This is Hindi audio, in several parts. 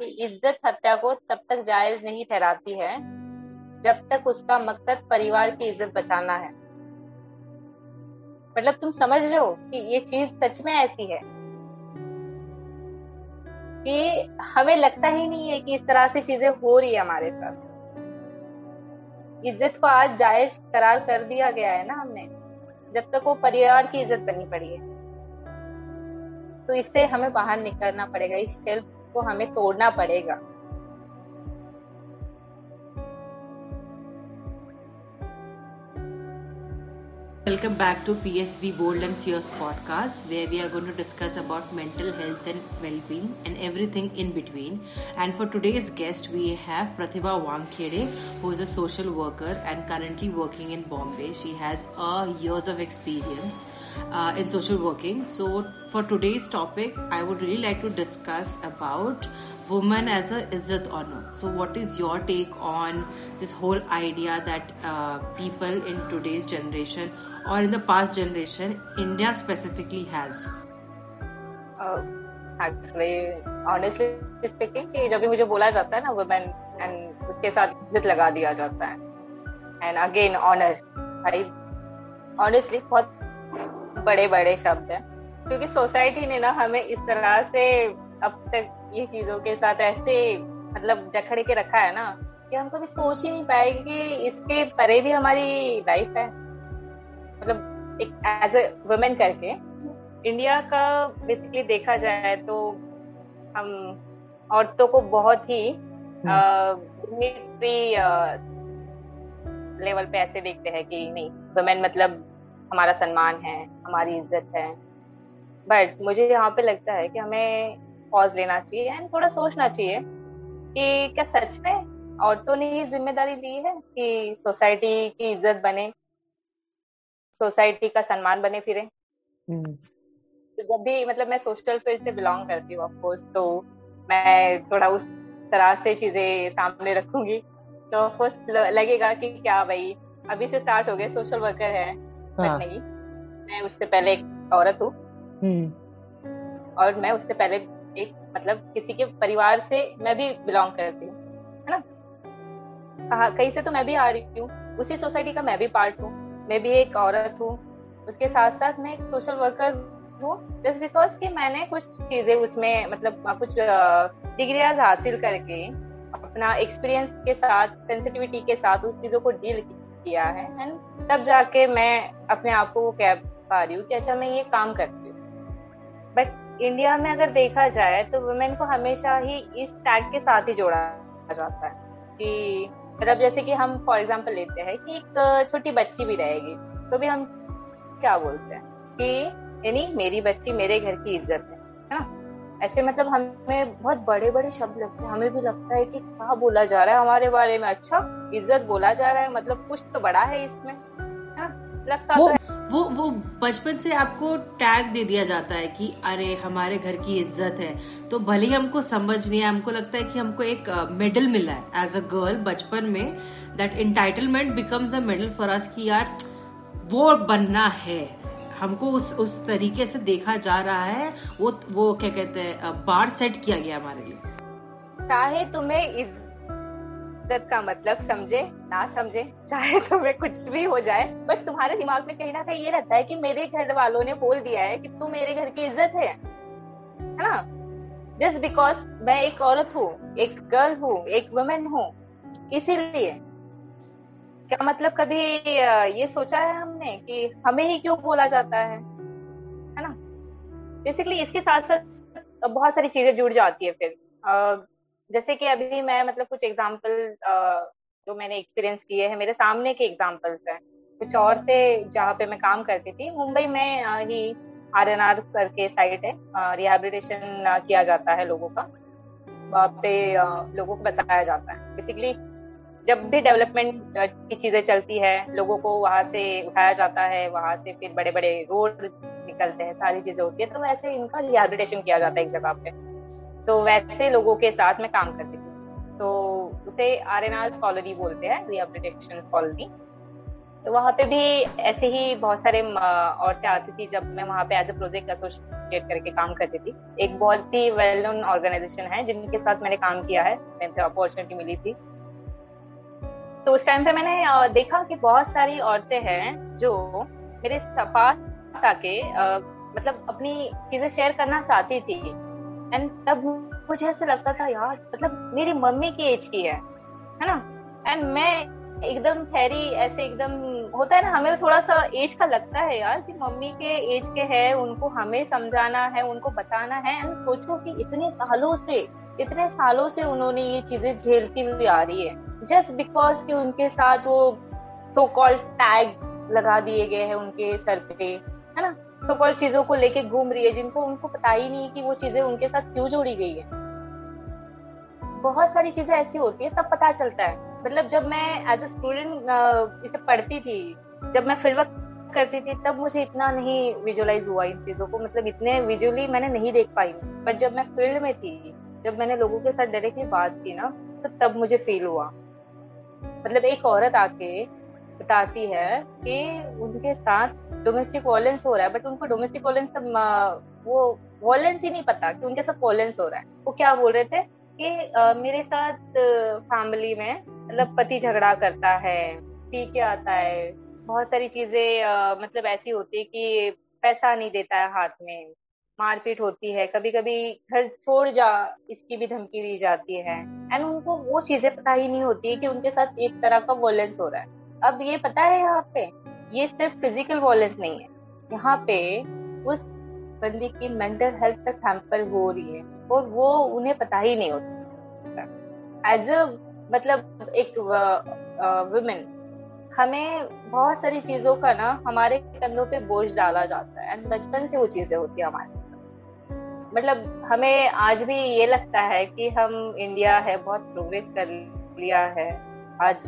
कि इज़्ज़त हत्या को तब तक जायज़ नहीं ठहराती है, जब तक उसका मकसद परिवार की इज़्ज़त बचाना है। मतलब तुम समझ रहे हो कि ये चीज़ सच में ऐसी है? कि हमें लगता ही नहीं है कि इस तरह से चीज़ें हो रही है हमारे साथ। इज़्ज़त को आज जायज़ करार कर दिया गया है ना हमने, जब तक वो परिवार की इज़्ज़त बनी पड़ी है। तो इससे हमें बाहर निकलना पड़ेगा, इस शेल्फ को हमें तोड़ना पड़ेगा। Welcome back to PSV Bold and Fierce podcast, where we are going to discuss about mental health and well-being and everything in between. And for today's guest, we have Pratibha Wangkhede, who is a social worker and currently working in Bombay. She has a years of experience uh, in social working. So, for today's topic, I would really like to discuss about woman as a izzat honor so what is your take on this whole idea that uh, people in today's generation or in the past generation, india specifically has? Actually honestly speaking कि जब भी मुझे बोला जाता है ना वुमेन एंड उसके साथ इज़्ज़त लगा दिया जाता है। एंड अगेन ऑनर भाई ऑनेस्टली बहुत बड़े बड़े शब्द हैं। क्योंकि सोसाइटी ने ना हमें इस तरह से अब तक ये चीज़ों के साथ ऐसे मतलब जखड़ के रखा है ना, कि हम कभी सोच ही नहीं पाए कि इसके परे भी हमारी लाइफ है। एक एज ए वुमेन करके इंडिया का बेसिकली देखा जाए तो हम औरतों को बहुत ही मिलिट्री लेवल पे ऐसे देखते हैं कि नहीं वुमेन मतलब हमारा सम्मान है हमारी इज़्ज़त है। बट मुझे यहाँ पे लगता है कि हमें पॉज लेना चाहिए एंड थोड़ा सोचना चाहिए कि क्या सच में औरतों ने ये ज़िम्मेदारी ली है कि सोसाइटी की इज़्ज़त बने? सोसाइटी का सम्मान बने फिरे हम्म। तो जब भी मतलब मैं सोशल फ़ील्ड से बिलोंग करती हूँ ऑफकोर्स तो मैं थोड़ा उस तरह से चीज़ें सामने रखूँगी तो ऑफकोर्स लगेगा कि क्या भाई अभी से स्टार्ट हो गए सोशल वर्कर है हाँ. नहीं मैं उससे पहले एक औरत हूँ हम्म। और मैं उससे पहले एक मतलब किसी के परिवार से मैं भी बिलोंग करती हूँ है ना कहीं से तो मैं भी आ रही हूँ उसी सोसाइटी का मैं भी पार्ट हूँ मैं भी एक औरत हूँ। उसके साथ साथ मैं एक सोशल वर्कर हूँ। जस्ट बिकॉज़ कि मैंने कुछ चीज़ें उसमें मतलब कुछ डिग्रियाज हासिल करके अपना एक्सपीरियंस के साथ सेंसिटिविटी के साथ उस चीज़ों को डील किया है। एंड तब जाके मैं अपने आप को वो कह पा रही हूँ कि अच्छा मैं ये काम करती हूँ। बट इंडिया में अगर देखा जाए तो वुमेन को हमेशा ही इस टैग के साथ ही जोड़ा जाता है कि मतलब जैसे कि हम फॉर एग्ज़ाम्पल लेते हैं कि एक छोटी बच्ची भी रहेगी तो भी हम क्या बोलते हैं कि यानी मेरी बच्ची मेरे घर की इज़्ज़त है। है ना? ऐसे मतलब हमें बहुत बड़े बड़े शब्द लगते हैं। हमें भी लगता है कि क्या बोला जा रहा है हमारे बारे में? अच्छा इज़्ज़त बोला जा रहा है मतलब कुछ तो बड़ा है इसमें। है लगता तो है। वो वो बचपन से आपको टैग दे दिया जाता है कि, अरे, हमारे घर की इज़्ज़त है। तो भले ही हमको समझ नहीं है हमको लगता है कि हमको एक मेडल मिला है एज अ गर्ल बचपन में that entitlement becomes a medal for us कि यार, वो बनना है। हमको उस उस तरीके से देखा जा रहा है, वो वो क्या कहते हैं बार सेट किया गया हमारे लिए। चाहे तुम्हें इज़्ज़त का मतलब समझे, ना समझे, चाहे तुम्हें कुछ भी हो जाए बट तुम्हारे दिमाग में कहीं ना कहीं ये रहता है कि मेरे घर वालों ने बोल दिया है कि तू मेरे घर की इज़्ज़त है है ना? जस्ट बिकॉज़ मैं एक औरत हूँ, एक गर्ल हूँ, एक वुमेन हूँ, इसीलिए। क्या मतलब कभी ये सोचा है हमने कि हमें ही क्यों बोला जाता है है ना? बेसिकली इसके साथ साथ बहुत सारी चीज़ें जुड़ जाती है फिर। जैसे कि अभी मैं मतलब कुछ एग्ज़ाम्पल जो मैंने एक्सपीरियंस किए हैं, मेरे सामने के एग्जाम्पल्स हैं। कुछ और थे जहाँ पे मैं काम करती थी। मुंबई में ही आर एन आर करके साइट है रिहेबिलिटेशन किया जाता है लोगों का। वहाँ पे लोगों को बचाया जाता है। बेसिकली जब भी डेवलपमेंट की चीज़ें चलती है, लोगों को वहाँ से उठाया जाता है, वहाँ से फिर बड़े बड़े रोड निकलते हैं, सारी चीज़ें होती है तो वैसे इनका रिहेबिलिटेशन किया जाता है एक जगह पे। तो वैसे लोगों के साथ मैं काम करती थी तो उसे आर एन आर कॉलोनी बोलते हैं रिहेबिलिटेशन कॉलोनी तो वहाँ पे भी ऐसे ही बहुत सारे औरतें आती थी जब मैं वहाँ पे एज अ प्रोजेक्ट एसोसिएट करके काम करती थी। एक बहुत ही वेल नोन ऑर्गेनाइजेशन है, जिनके साथ मैंने काम किया है मुझे अपॉर्चुनिटी मिली थी। तो उस टाइम पे मैंने देखा कि बहुत सारी औरतें हैं जो मेरे पास आके मतलब अपनी चीज़ें शेयर करना चाहती थी। एंड तब मुझे ऐसे लगता था, यार मतलब मेरी मम्मी की एज की है है ना? एंड मैं एकदम ठहरी, ऐसे एकदम होता है ना, हमें थोड़ा सा एज का लगता है यार कि मम्मी के एज के हैं, उनको हमें समझाना है, उनको बताना है। एंड सोचो कि इतने सालों से, इतने सालों से उन्होंने ये चीज़ें झेलती हुई आ रही है। जस्ट बिकॉज़ कि उनके साथ वो सो कॉल्ड टैग लगा दिए गए हैं उनके सर पे, है ना? सो चीज़ों को लेके घूम रही है, जिनको उनको पता ही नहीं कि वो चीज़ें उनके साथ क्यों जोड़ी गई है। बहुत सारी चीज़ें ऐसी होती है, तब पता चलता है। मतलब जब मैं एज अ स्टूडेंट इसे पढ़ती थी, जब मैं वर्क करती थी, तब मुझे इतना नहीं विजुअलाइज हुआ इन चीज़ों को। मतलब इतने विजुअली मैंने नहीं देख पाई। बट जब मैं फ़ील्ड में थी, जब मैंने लोगों के साथ डायरेक्टली बात की ना तो तब मुझे फील हुआ। मतलब एक औरत आके बताती है कि उनके साथ डोमेस्टिक वायलेंस हो रहा है बट उनको डोमेस्टिक वायलेंस का वो वायलेंस ही नहीं पता कि उनके साथ वायलेंस हो रहा है। वो क्या बोल रहे थे कि uh, मेरे साथ फैमिली में मतलब पति झगड़ा करता है पी के आता है बहुत सारी चीज़ें मतलब ऐसी होती है कि पैसा नहीं देता है हाथ में मारपीट होती है कभी कभी घर छोड़ जा इसकी भी धमकी दी जाती है। एंड उनको वो चीज़ें पता ही नहीं होती है कि उनके साथ एक तरह का वॉयलेंस हो रहा है। अब ये पता है यहाँ पे, ये सिर्फ़ फ़िज़िकल वॉयलेंस नहीं है। यहाँ पे उस बंदी की मेंटल हेल्थ तक हैम्पर हो रही है और वो उन्हें पता ही नहीं होता। एज अ मतलब एक वुमेन हमें बहुत सारी चीज़ों का ना हमारे कंधों पे बोझ डाला जाता है एंड बचपन से वो चीज़ें होती है हमारे मतलब हमें आज भी ये लगता है कि हम इंडिया है, बहुत प्रोग्रेस कर लिया है, आज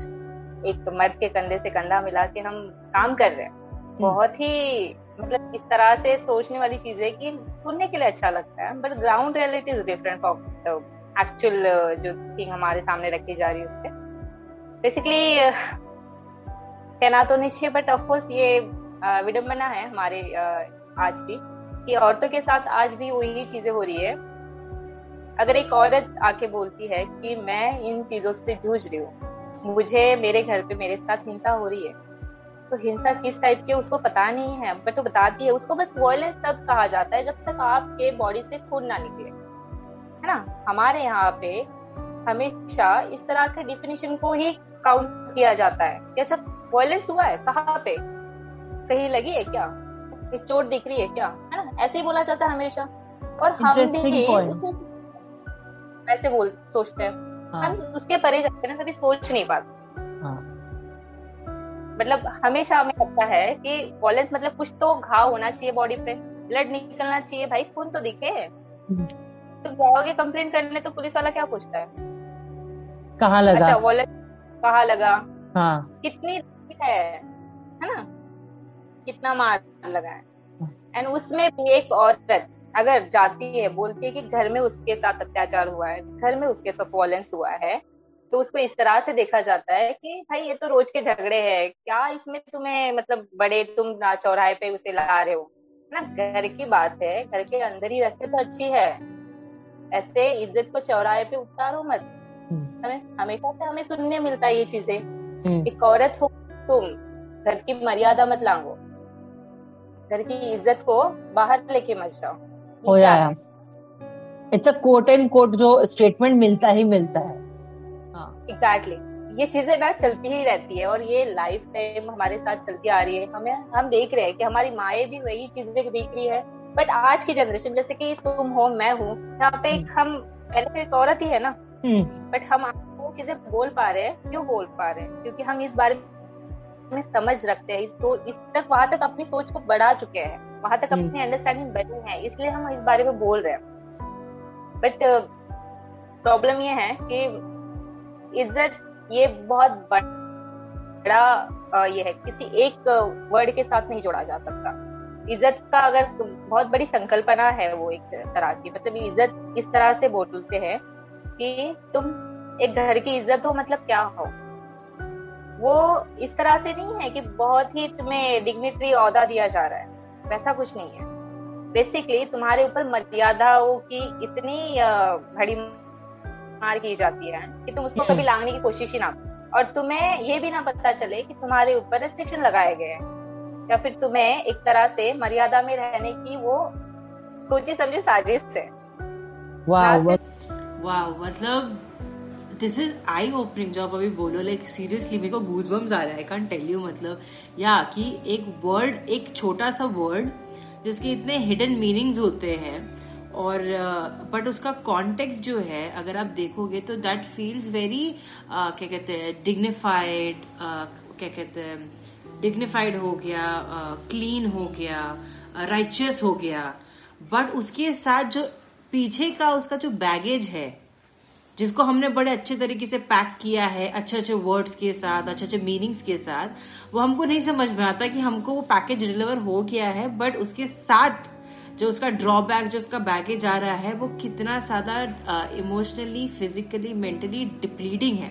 एक मर्द के कंधे से कंधा मिला के हम काम कर रहे हैं। हम्म। बहुत ही मतलब इस तरह से सोचने वाली चीज़ है कि सुनने के लिए अच्छा लगता है but ground reality is different for actual जो थिंग हमारे सामने रखी जा रही है उससे। बेसिकली uh, कहना तो नहीं चाहिए बट ऑफकोर्स ये uh, विडम्बना है हमारे uh, आज की कि औरतों के साथ आज भी वही चीज़ें हो रही है। अगर एक औरत आके बोलती है कि मैं इन चीज़ों से जूझ रही हूँ मुझे मेरे घर पे मेरे साथ हिंसा हो रही है। तो हिंसा किस टाइप की उसको पता नहीं है। बट वो बताती है उसको बस वॉयलेंस तब कहा जाता है जब तक आपके बॉडी से खून ना निकले। है ना? हमारे यहाँ पे हमेशा इस तरह के डिफिनेशन को ही काउंट किया जाता है कि अच्छा वायलेंस हुआ है कहाँ पे? कहीं लगी है क्या? चोट दिख रही है क्या? है ना? ऐसे ही बोला जाता है हमेशा। और हम भी वैसे बोल सोचते हैं हाँ. हम उसके परे जाते हैं ना कभी सोच नहीं पाते। हाँ. मतलब हमेशा हमें लगता है कि वॉलेंस मतलब कुछ तो घाव होना चाहिए बॉडी पे। ब्लड निकलना चाहिए भाई खून तो दिखे। हम्म। तो जाओगे कंप्लेन करने तो पुलिस वाला क्या पूछता है? कहाँ लगा? अच्छा वॉलेट कहाँ लगा? हाँ। कितनी है? है ना? कितना मार लगा है। एंड उसमें भी एक औरत अगर जाती है बोलती है कि घर में उसके साथ अत्याचार हुआ है घर में उसके साथ वॉलेंस हुआ है तो उसको इस तरह से देखा जाता है कि भाई ये तो रोज के झगड़े हैं क्या इसमें तुम्हें मतलब बड़े तुम चौराहे पे उसे ला रहे हो? ना घर की बात है घर के अंदर ही रखे तो अच्छी है। ऐसे इज़्ज़त को चौराहे पे उतारो मत। हम्म। हमें हमेशा से हमें सुनने मिलता है ये चीज़ें हम्म। एक औरत हो तुम घर की मर्यादा मत लांगो। घर की इज़्ज़त को बाहर लेके मत जाओ। हो जाए it's a quote and quote जो स्टेटमेंट मिलता ही मिलता है। एग्जैक्टली हाँ। exactly. ये चीज़ें ना चलती ही रहती है और ये लाइफ टाइम हमारे साथ चलती आ रही है। हमें हम देख रहे हैं कि हमारी माए भी वही चीज़ें देख रही है। बट आज की जनरेशन जैसे कि तुम हो मैं हूँ यहाँ पे एक हम पहले तो एक औरत ही है ना। But hmm. हम वो चीज़ें बोल पा रहे हैं क्यों बोल पा रहे हैं? क्योंकि हम इस बारे में समझ रखते हैं। इस तो इस तक वहाँ तक अपनी सोच को बढ़ा चुके हैं। वहाँ तक हम्म। अपनी अंडरस्टैंडिंग बनी है इसलिए हम इस बारे में बोल रहे हैं। बट प्रॉब्लम ये है कि इज़्ज़त ये बहुत बड़ा ये है किसी एक वर्ड के साथ नहीं जोड़ा जा सकता। इज़्ज़त का अगर बहुत बड़ी संकल्पना है वो एक तरह की मतलब इज़्ज़त इस तरह से बोलते हैं कि तुम एक घर की इज़्ज़त हो मतलब क्या हो? वो इस तरह से नहीं है कि बहुत ही तुम्हें डिग्निटरी औदा दिया जा रहा है। वैसा कुछ नहीं है। बेसिकली तुम्हारे ऊपर मर्यादाओं की इतनी घड़ी मार की जाती है कि तुम उसको कभी लांगने की कोशिश ही ना करो। और तुम्हें ये भी ना पता चले कि तुम्हारे ऊपर रेस्ट्रिक्शन लगाए गए हैं। या फिर तुम्हें एक तरह से मर्यादा में रहने की वो सोची समझी साजिश है। वाह मतलब दिस इज़ आई ओपनिंग जो आप अभी बोलो लाइक सीरियसली मेरे को गूज बम्स आ रहा है कान टेल यू मतलब या कि एक वर्ड एक छोटा सा वर्ड जिसके इतने हिडन मीनिंग्स होते हैं और बट uh, उसका कॉन्टेक्स्ट जो है अगर आप देखोगे तो दैट फील्स वेरी क्या कहते हैं डिग्निफाइड uh, क्या कहते हैं डिग्निफाइड हो गया क्लीन uh, हो गया राइचियस uh, हो गया बट उसके साथ जो पीछे का उसका जो बैगेज है जिसको हमने बड़े अच्छे तरीके से पैक किया है अच्छे अच्छे वर्ड्स के साथ अच्छे अच्छे मीनिंग्स के साथ, वो हमको नहीं समझ में आता कि हमको वो पैकेज डिलीवर हो गया है बट उसके साथ जो उसका ड्रॉबैक जो उसका बैगेज आ रहा है, वो कितना ज़्यादा इमोशनली फिजिकली मेंटली डिप्लीटिंग है।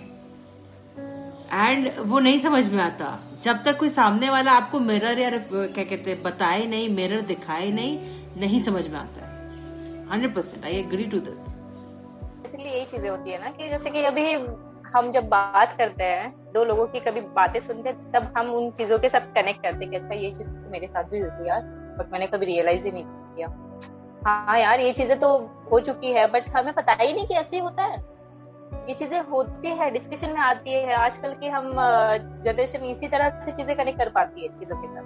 एंड वो नहीं समझ में आता। जब तक कोई सामने वाला आपको मिरर या, क्या कहते हैं, बताए नहीं मिरर दिखाए नहीं नहीं समझ में आता। है hundred percent I agree to this यही चीज़ें होती है ना कि जैसे कि अभी हम जब बात करते हैं दो लोगों की कभी बातें सुनते हैं तब हम उन चीज़ों के साथ कनेक्ट करते हैं कि अच्छा ये चीज़ तो मेरे साथ भी होती यार बट मैंने कभी रियलाइज़ ही नहीं किया। हाँ यार ये चीज़ें तो हो चुकी है बट हमें पता ही नहीं कि ऐसे होता है। ये चीज़ें होती है डिस्कशन में आती है आजकल की हम जनरेशन इसी तरह से चीज़ें कनेक्ट कर पाती है चीज़ों के साथ।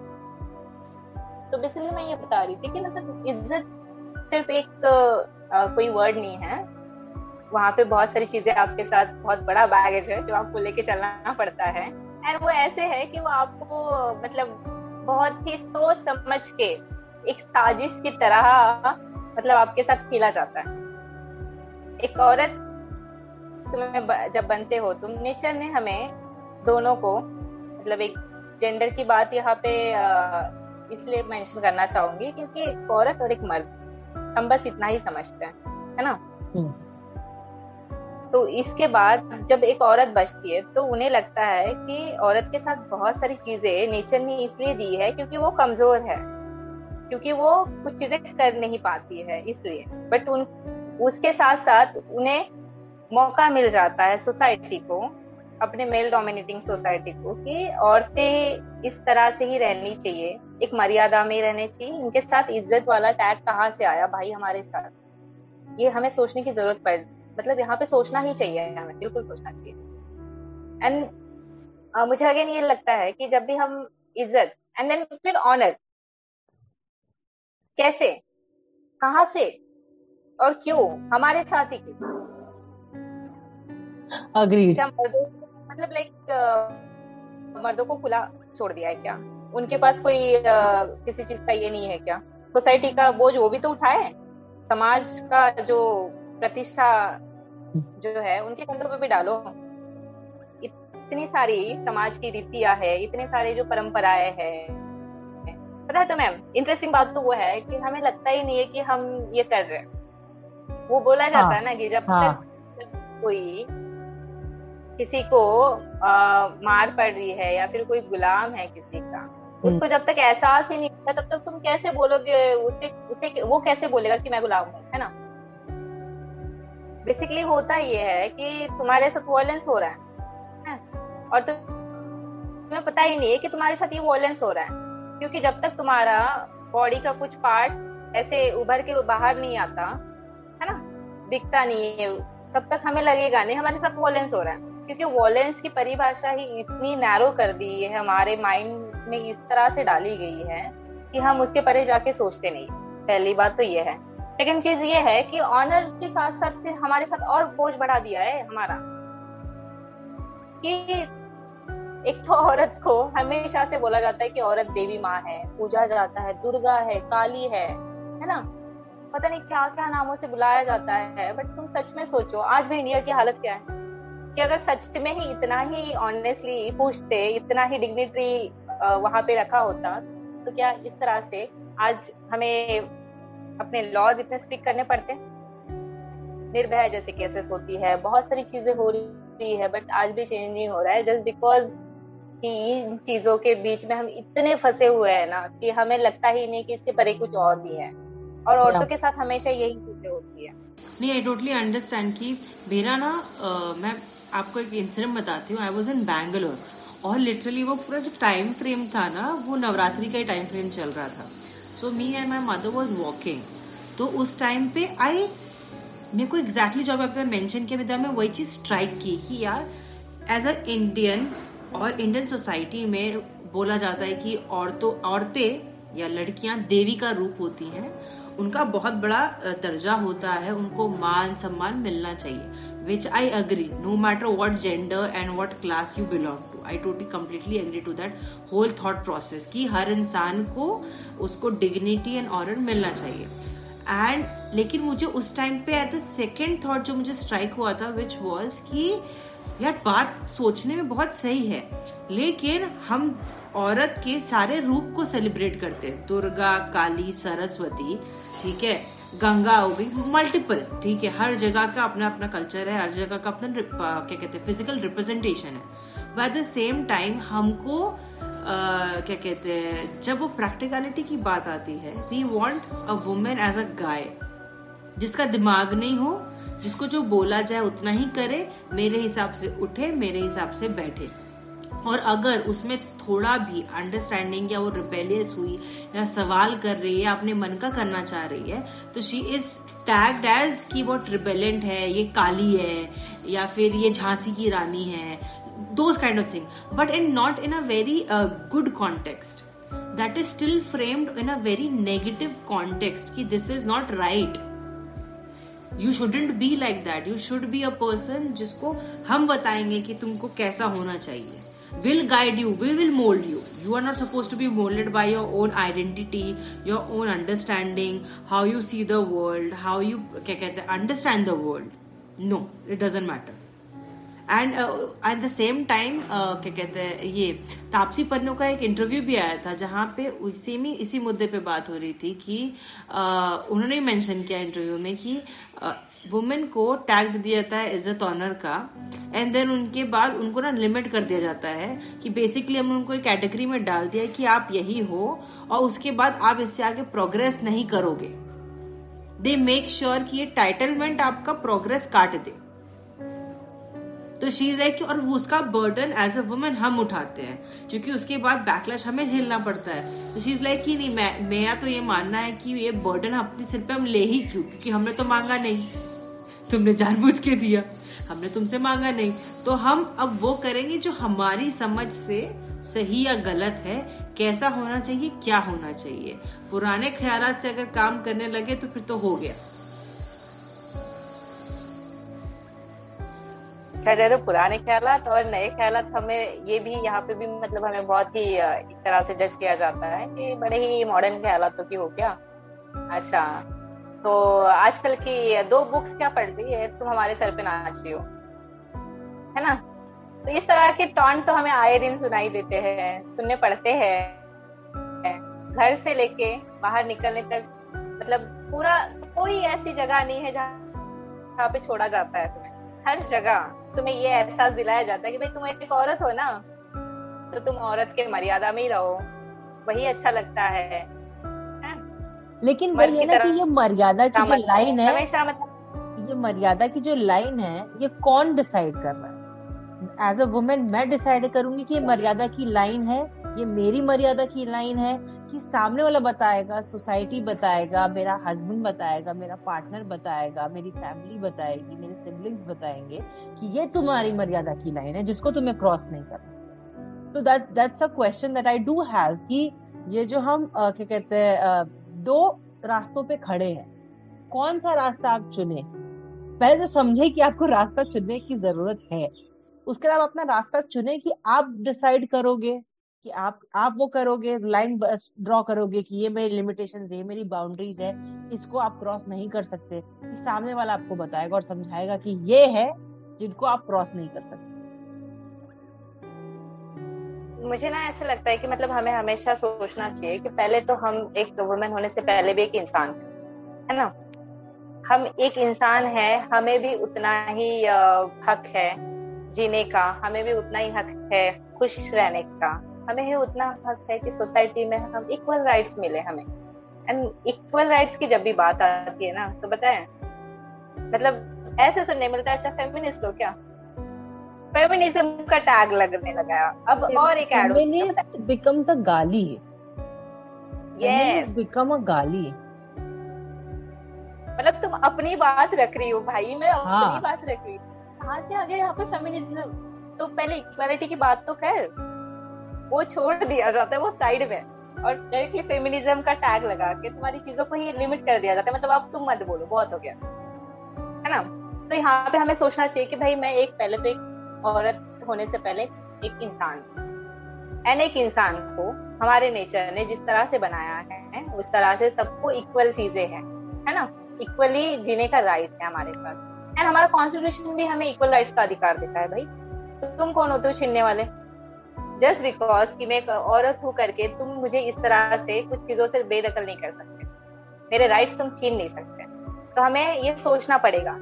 तो बेसिकली मैं ये बता रही थी कि मतलब इज़्ज़त सिर्फ़ एक आ, कोई वर्ड नहीं है वहाँ पे बहुत सारी चीज़ें आपके साथ, बहुत बड़ा बैगेज है जो आपको लेके चलना पड़ता है। एंड वो ऐसे है कि वो आपको मतलब बहुत ही सोच समझ के एक साजिश की तरह मतलब आपके साथ खेला जाता है। एक औरत तुम्हें जब बनते हो तुम नेचर ने हमें दोनों को मतलब एक जेंडर की बात यहाँ पे इसलिए मेंशन करना चाहूँगी क्योंकि एक औरत और एक मर्द, हम बस इतना ही समझते हैं, है ना? हम्म। तो इसके बाद जब एक औरत बचती है तो उन्हें लगता है कि औरत के साथ बहुत सारी चीज़ें नेचर ने इसलिए दी है क्योंकि वो कमज़ोर है, क्योंकि वो कुछ चीज़ें कर नहीं पाती है इसलिए। बट उन, उसके साथ साथ उन्हें मौका मिल जाता है सोसाइटी को, अपने मेल डोमिनेटिंग सोसाइटी को, कि औरतें इस तरह से ही रहनी चाहिए, एक मर्यादा में रहने चाहिए, इनके साथ इज़्ज़त वाला टैग कहाँ से आया भाई हमारे साथ? ये हमें सोचने की ज़रूरत पड़ मतलब यहाँ पे सोचना ही चाहिए हमें बिल्कुल सोचना चाहिए। एंड uh, मुझे अगेन ये लगता है कि जब भी हम इज़्ज़त एंड देन फिर ऑनर कैसे? कहा से? और क्यों? हमारे साथ ही क्यों? अग्री क्या मर्दों मतलब लाइक uh, मर्दों को खुला छोड़ दिया है क्या? उनके पास कोई uh, किसी चीज़ का ये नहीं है क्या? सोसाइटी का बोझ वो भी तो उठाए? समाज का जो प्रतिष्ठा जो है उनके कंधों पे भी डालो इतनी सारी समाज की रीतियाँ है इतने सारे जो परंपराएँ हैं पता है तो मैम इंटरेस्टिंग बात तो वो है कि हमें लगता ही नहीं है कि हम ये कर रहे हैं वो बोला हाँ, जाता हाँ, ना कि जब हाँ. तक कोई किसी को आ, मार पड़ रही है या फिर कोई गुलाम है किसी का हम्म। उसको जब तक एहसास ही नहीं होता तब तक तुम कैसे बोलोगे उसे उसे वो कैसे बोलेगा कि मैं गुलाम हूँ बेसिकली होता ये है कि तुम्हारे साथ वॉयलेंस हो रहा है, और तुम्हें पता ही नहीं है कि तुम्हारे साथ ये वॉयलेंस हो रहा है। क्योंकि जब तक तुम्हारा बॉडी का कुछ पार्ट ऐसे उभर के बाहर नहीं आता है ना? दिखता नहीं है तब तक हमें लगेगा नहीं हमारे साथ वॉयलेंस हो रहा है। क्योंकि वॉयलेंस की परिभाषा ही इतनी नैरो कर दी है हमारे माइंड में इस तरह से डाली गई है कि हम उसके परे जाके सोचते नहीं। पहली बात तो ये है। सेकेंड चीज़ ये है कि ऑनर के साथ साथ फिर हमारे साथ और बोझ बढ़ा दिया है हमारा। कि एक तो औरत को हमेशा से बोला जाता है कि औरत देवी माँ है, पूजा जाता है, दुर्गा है, काली है है ना? पता नहीं क्या क्या नामों से बुलाया जाता है बट तुम सच में सोचो, आज भी इंडिया की हालत क्या है? कि अगर सच में ही इतना ही ऑनेस्टली पूछते, इतना ही डिग्निटरी वहाँ पे रखा होता तो क्या इस तरह से आज हमें अपने लॉज इतने स्ट्रिक्ट करने पड़ते हैं। निर्भया जैसे केसेस होती है बहुत सारी चीज़ें हो रही है बट आज भी चेंज नहीं हो रहा है। जस्ट बिकॉज़ कि इन चीज़ों के बीच में हम इतने फंसे हुए हैं ना कि हमें लगता ही नहीं कि इसके परे कुछ और भी है। और औरतों के साथ हमेशा यही चीज़ें होती है। नहीं आई टोटली अंडरस्टैंड कि मेरा ना मैं आपको एक इंसिडेंट बताती हूँ। आई वॉज़ इन बैंगलोर और लिटरली वो पूरा जो टाइम फ्रेम था ना वो नवरात्रि का ही टाइम फ्रेम चल रहा था। So me and my mother was walking तो उस टाइम पे आई मेरे को एग्जैक्टली जो आपने मेंशन किया विदा में वही चीज़ स्ट्राइक की कि यार एज अ इंडियन और इंडियन सोसाइटी में बोला जाता है कि औरतों, औरतें या लड़कियाँ देवी का रूप होती हैं, उनका बहुत बड़ा दर्जा होता है, उनको मान सम्मान मिलना चाहिए which I agree no matter what gender and what class you belong to I totally completely agree to that whole thought process कि हर इंसान को उसको डिग्निटी एंड ऑनर मिलना चाहिए। एंड लेकिन मुझे उस टाइम पे एट द सेकेंड थॉट जो मुझे स्ट्राइक हुआ था विच वॉज़ कि यार बात सोचने में बहुत सही है, लेकिन हम औरत के सारे रूप को सेलिब्रेट करते हैं। दुर्गा, काली, सरस्वती, ठीक है, गंगा हो गई मल्टीपल ठीक है, हर जगह का अपना अपना कल्चर है, हर जगह का अपना क्या कहते हैं फ़िज़िकल रिप्रेजेंटेशन है। एट द सेम टाइम हमको Uh, क्या कहते हैं जब वो प्रैक्टिकलिटी की बात आती है we want a women as a guy जिसका दिमाग नहीं हो जिसको जो बोला जाए उतना ही करे मेरे हिसाब से उठे मेरे हिसाब से बैठे। और अगर उसमें थोड़ा भी अंडरस्टैंडिंग या वो रिपेलियस हुई या सवाल कर रही है अपने मन का करना चाह रही है तो शी इज़ टैग्ड एज की वो रिपेलेंट है ये काली है या फिर ये झांसी की रानी है those kind of thing but in not in a very good context that is still framed in a very negative context कि this is not right you shouldn't be like that you should be a person जिसको हम बताएंगे कि तुमको कैसा होना चाहिए will guide you we will mold you you are not supposed to be molded by your own identity your own understanding how you see the world how you understand the world no it doesn't matter And at the same time क्या कहते हैं ये तापसी पन्नू का एक इंटरव्यू भी आया था जहाँ पे सेम ही इसी मुद्दे पे बात हो रही थी कि uh, उन्होंने मेंशन किया इंटरव्यू में कि वुमेन uh, को टैग दिया जाता है इज़्ज़त ऑनर का एंड देन उनके बाद उनको ना लिमिट कर दिया जाता है कि बेसिकली हमने उनको एक कैटेगरी में डाल दिया कि आप यही हो और उसके बाद आप इससे आगे प्रोग्रेस नहीं करोगे। दे मेक श्योर कि ये टाइटलमेंट आपका प्रोग्रेस काट दे। तो शी इज़ लाइक और वो उसका बर्डन एज अ वुमन हम उठाते हैं, क्योंकि उसके बाद बैकलैश हमें झेलना पड़ता है। तो शी इज़ लाइक कि नहीं, मैं, मेरा तो ये मानना है कि ये बर्डन अपने सिर पे हम ले ही क्यों? क्योंकि हमने तो मांगा नहीं। तुमने जानबूझ के दिया। हमने तुमसे मांगा नहीं। तो हम अब वो करेंगे जो हमारी समझ से सही या गलत है, कैसा होना चाहिए, क्या होना चाहिए। पुराने ख्याल से अगर काम करने लगे तो फिर तो हो गया। कहा जाए तो पुराने ख्याल और नए ख्याल हमें ये भी यहाँ पे भी मतलब हमें बहुत ही एक तरह से जज किया जाता है कि बड़े ही मॉडर्न ख्याल की हो क्या? अच्छा तो आजकल की दो बुक्स क्या पढ़ रही है? तुम हमारे सर पे नाच रही हो, है ना? तो इस तरह के टॉन्ट तो हमें आए दिन सुनाई देते हैं, सुनने पड़ते हैं। घर से लेके बाहर निकलने तक मतलब पूरा कोई ऐसी जगह नहीं है जहाँ पे छोड़ा जाता है तुम्हें। हर जगह तुम्हें ये एहसास दिलाया जाता है कि भाई तुम एक औरत हो ना तो तुम औरत के मर्यादा में ही रहो। वही अच्छा लगता है। लेकिन वही है ना कि ये मर्यादा की जो लाइन है। हमेशा मतलब ये मर्यादा की जो लाइन है ये कौन डिसाइड कर रहा है? एज अ वुमेन मैं डिसाइड करूँगी कि ये मर्यादा की लाइन है ये मेरी मर्यादा की लाइन है कि सामने वाला बताएगा सोसाइटी बताएगा मेरा हस्बैंड बताएगा मेरा पार्टनर बताएगा मेरी फैमिली बताएगी मेरे सिबलिंग्स बताएँगे कि ये तुम्हारी मर्यादा की लाइन है जिसको तुम्हें क्रॉस नहीं करना। तो that that's a question that I do have कि ये जो हम क्या कहते हैं दो रास्तों पे खड़े हैं कौन सा रास्ता आप चुने पहले तो समझे कि आपको रास्ता चुनने की ज़रूरत है। उसके बाद अपना रास्ता चुने कि आप डिसाइड करोगे। कि आप आप वो करोगे लाइन ड्रॉ करोगे कि ये मेरी लिमिटेशन है मेरी बाउंड्रीज है, इसको आप क्रॉस नहीं कर सकते। सामने वाला आपको बताएगा और समझाएगा कि ये है जिनको आप क्रॉस नहीं कर सकते। मुझे ना ऐसा लगता है कि मतलब हमें हमेशा सोचना चाहिए कि पहले तो हम एक वुमेन होने से पहले भी एक इंसान है ना? हम एक इंसान है, हमें भी उतना ही हक है जीने का, हमें भी उतना ही हक है खुश रहने का। हमें ही उतना हक है कि सोसाइटी में हम इक्वल राइट्स मिले हमें। एंड इक्वल राइट्स की जब भी बात आती है ना तो बताएँ? मतलब ऐसे सुनने मिलता है अच्छा फेमिनिस्ट हो क्या? फेमिनिज्म का टैग लगने लगा अब और एक एड फेमिनिस्ट बिकम्स अ गाली यस बिकम अ गाली मतलब तुम अपनी बात रख रही हो भाई मैं हाँ. अपनी बात रख रही हूँ। कहाँ से आ गया यहाँ पे फेमिनिज्म तो पहले इक्वालिटी की बात तो कर वो छोड़ दिया जाता है, वो साइड में। और डायरेक्टली फेमिनिज्म का टैग लगा के तुम्हारी चीज़ों को ही लिमिट कर दिया जाता है। मतलब अब तुम मत बोलो, बहुत हो गया। है ना? तो यहाँ पे हमें सोचना चाहिए कि भाई मैं एक, पहले तो एक औरत होने से पहले एक इंसान एन एक इंसान को हमारे नेचर ने जिस तरह से बनाया है, उस तरह से सबको इक्वल चीज़ें हैं। है ना? इक्वली जीने का राइट है हमारे पास। एंड हमारा कॉन्स्टिट्यूशन भी हमें इक्वल राइट्स का अधिकार देता है भाई। तुम कौन होते हो छीनने वाले। जस्ट बिकॉज़ कि मैं एक औरत हूँ करके तुम मुझे इस तरह से कुछ चीज़ों से बेदखल नहीं कर सकते। मेरे राइट्स तुम छीन नहीं सकते। तो हमें ये सोचना पड़ेगा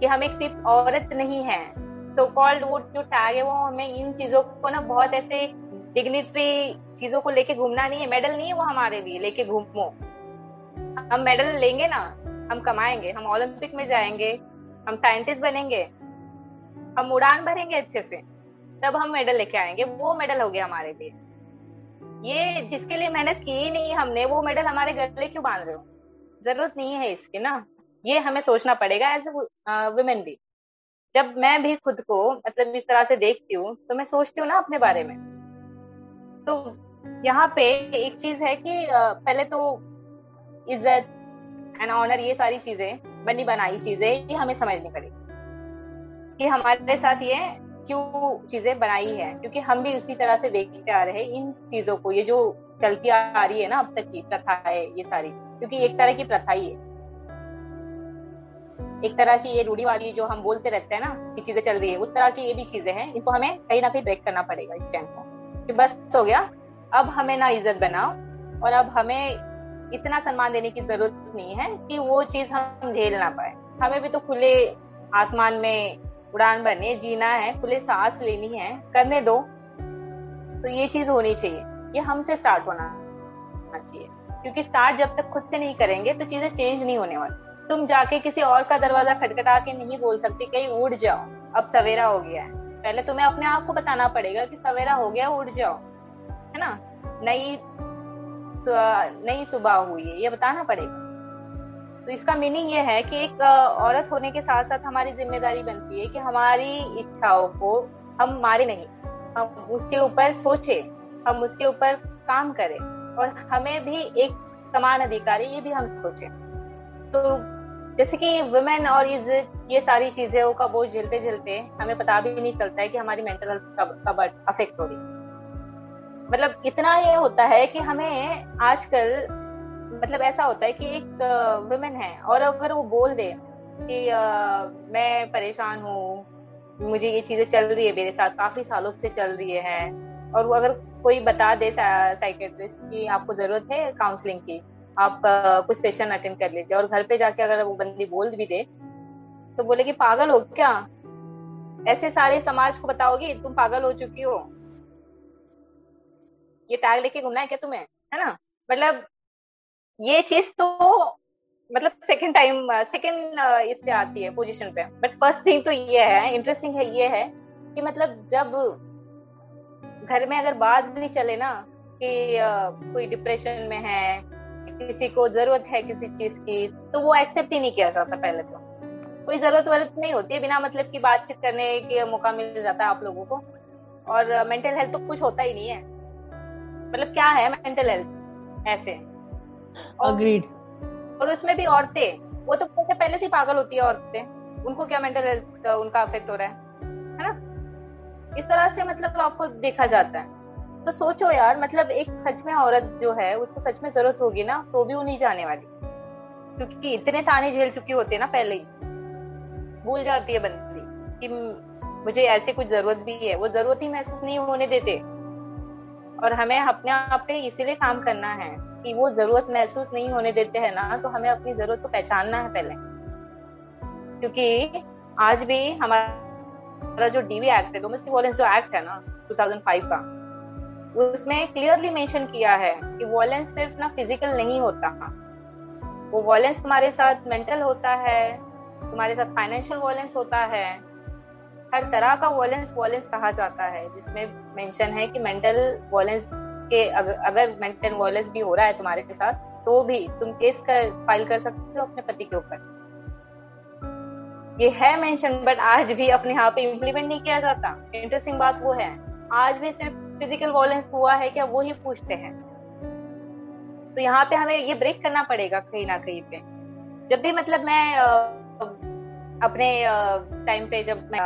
कि हम एक सिर्फ़ औरत नहीं है। सो कॉल्ड वो जो टैग है वो हमें इन चीज़ों को ना बहुत ऐसे डिग्निटरी चीज़ों को लेके घूमना नहीं है। मेडल नहीं है वो हमारे लिए, लेके घूमो। हम मेडल लेंगे ना, हम कमाएँगे। हम ओलंपिक में जाएँगे, हम साइंटिस्ट बनेंगे, हम उड़ान भरेंगे अच्छे से। तब हम मेडल लेके आएँगे। वो मेडल हो गया हमारे लिए। ये जिसके लिए मेहनत की ही नहीं हमने, वो मेडल हमारे गले क्यों बाँध रहे हो? ज़रूरत नहीं है इसकी ना। ये हमें सोचना पड़ेगा एज वुमेन भी। जब मैं भी खुद को मतलब इस तरह से देखती हूँ तो मैं सोचती हूँ ना अपने बारे में। तो यहाँ पे एक चीज़ है कि पहले तो इज़्ज़त एंड ऑनर ये सारी चीज़ें, बनी बनाई चीज़ें, ये हमें समझनी पड़ेगी। कि हमारे साथ ये क्यों चीज़ें बनाई है? क्योंकि हम भी उसी तरह से देखते आ रहे हैं इन चीज़ों को, ये जो चलती आ रही है ना अब तक की प्रथा है ये सारी, क्योंकि एक तरह की प्रथा ही है। एक तरह की ये रूढ़ीवादी जो हम बोलते रहते हैं ना कि चीज़ें चल रही है, उस तरह की ये भी चीज़ें हैं, इनको हमें कहीं ना कहीं ब्रेक करना पड़ेगा इस चैन को। कि बस हो गया, अब हमें ना इज़्ज़त बनाओ और अब हमें इतना सम्मान देने की ज़रूरत नहीं है कि वो चीज़ हम झेल ना पाए। हमें भी तो खुले आसमान में उड़ान भरनी, जीना है खुले सांस लेनी है, करने दो। तो ये चीज़ होनी चाहिए। ये हमसे स्टार्ट होना चाहिए। क्योंकि स्टार्ट जब तक खुद से नहीं करेंगे तो चीज़ें चेंज नहीं होने वाली। तुम जाके किसी और का दरवाज़ा खटखटा के नहीं बोल सकते, कहीं उड़ जाओ। अब सवेरा हो गया है। पहले तुम्हें अपने आप को बताना पड़ेगा कि सवेरा हो गया, उड़ जाओ। है ना? नई नई सुबह हुई है, ये बताना पड़ेगा। तो इसका मीनिंग ये है कि एक औरत होने के साथ साथ हमारी ज़िम्मेदारी बनती है कि हमारी इच्छाओं को हम मारे नहीं, हम उसके ऊपर सोचे, हम उसके ऊपर काम करें और हमें भी एक समान अधिकार है ये भी हम सोचे। तो जैसे कि वुमेन और ये सारी चीज़ें का बोझ झेलते झेलते हमें पता भी नहीं चलता है कि हमारी मेंटल हेल्थ कब अफेक्ट हो रही मतलब इतना ये होता है कि हमें आजकल मतलब ऐसा होता है कि एक वुमेन है और अगर वो बोल दे कि आ, मैं परेशान हूँ मुझे ये चीज़ें चल रही है मेरे साथ काफ़ी सालों से चल रही है और वो अगर कोई बता दे साइकेट्रिस्ट की आपको ज़रूरत है काउंसलिंग की आप आ, कुछ सेशन अटेंड कर लीजिए और घर पे जाके अगर वो बंदी बोल भी दे तो बोले कि पागल हो क्या? ऐसे सारे समाज को बताओगी तुम पागल हो चुकी हो। ये टैग लेके घूमना है क्या तुम्हें? है ना? मतलब ये चीज़ तो मतलब सेकंड टाइम सेकंड इस पे आती है पोजीशन पे। बट फ़र्स्ट थिंग तो ये है इंटरेस्टिंग है, ये है कि मतलब जब घर में अगर बात भी चले ना कि कोई डिप्रेशन में है, किसी को ज़रूरत है किसी चीज़ की तो वो एक्सेप्ट ही नहीं किया जाता पहले तो। कोई ज़रूरत वरूरत नहीं होती है बिना मतलब की बातचीत करने के मौका मिल जाता है आप लोगों को। और मेंटल हेल्थ तो कुछ होता ही नहीं है। मतलब क्या है मेंटल हेल्थ ऐसे? अग्रीड और उसमें भी औरतें वो तो पहले से पागल होती है औरतें। उनको क्या मेंटल हेल्थ उनका अफेक्ट हो रहा है? है ना? इस तरह से मतलब आपको देखा जाता है। तो सोचो यार मतलब एक सच में औरत जो है उसको सच में ज़रूरत होगी ना तो भी वो नहीं जाने वाली। क्योंकि इतने ताने झेल चुकी होते हैं ना पहले ही। भूल जाती है बंदी कि मुझे ऐसे कुछ ज़रूरत भी है। वो ज़रूरत ही महसूस नहीं होने देते। और हमें अपने आप पे इसीलिए काम करना है कि वो ज़रूरत महसूस नहीं होने देते हैं ना तो हमें अपनी ज़रूरत को पहचानना है पहले। क्योंकि आज भी हमारा जो डीवी एक्ट है डोमेस्टिक वायलेंस जो एक्ट है ना 2005 का, उसमें क्लियरली मेंशन किया है कि वायलेंस सिर्फ़ ना फ़िज़िकल नहीं होता। वो वायलेंस तुम्हारे साथ मेंटल होता है, तुम्हारे साथ फाइनेंशियल वायलेंस होता है हर तरह का वायलेंस वायलेंस कहा जाता है, जिसमें मेंशन है कि मेंटल वायलेंस के अगर मेंटल वायलेंस भी हो रहा है तुम्हारे के साथ तो भी तुम केस कर फ़ाइल कर सकते हो अपने पति के ऊपर। ये है मेंशन बट आज भी अपने यहाँ पे इम्प्लीमेंट नहीं किया जाता। इंटरेस्टिंग बात वो है। आज भी सिर्फ़ फ़िज़िकल वायलेंस हुआ है क्या, वो ही पूछते हैं। तो यहाँ पे हमें ये ब्रेक करना पड़ेगा कहीं ना कहीं पे। जब भी मतलब मैं अपने टाइम पे जब मैं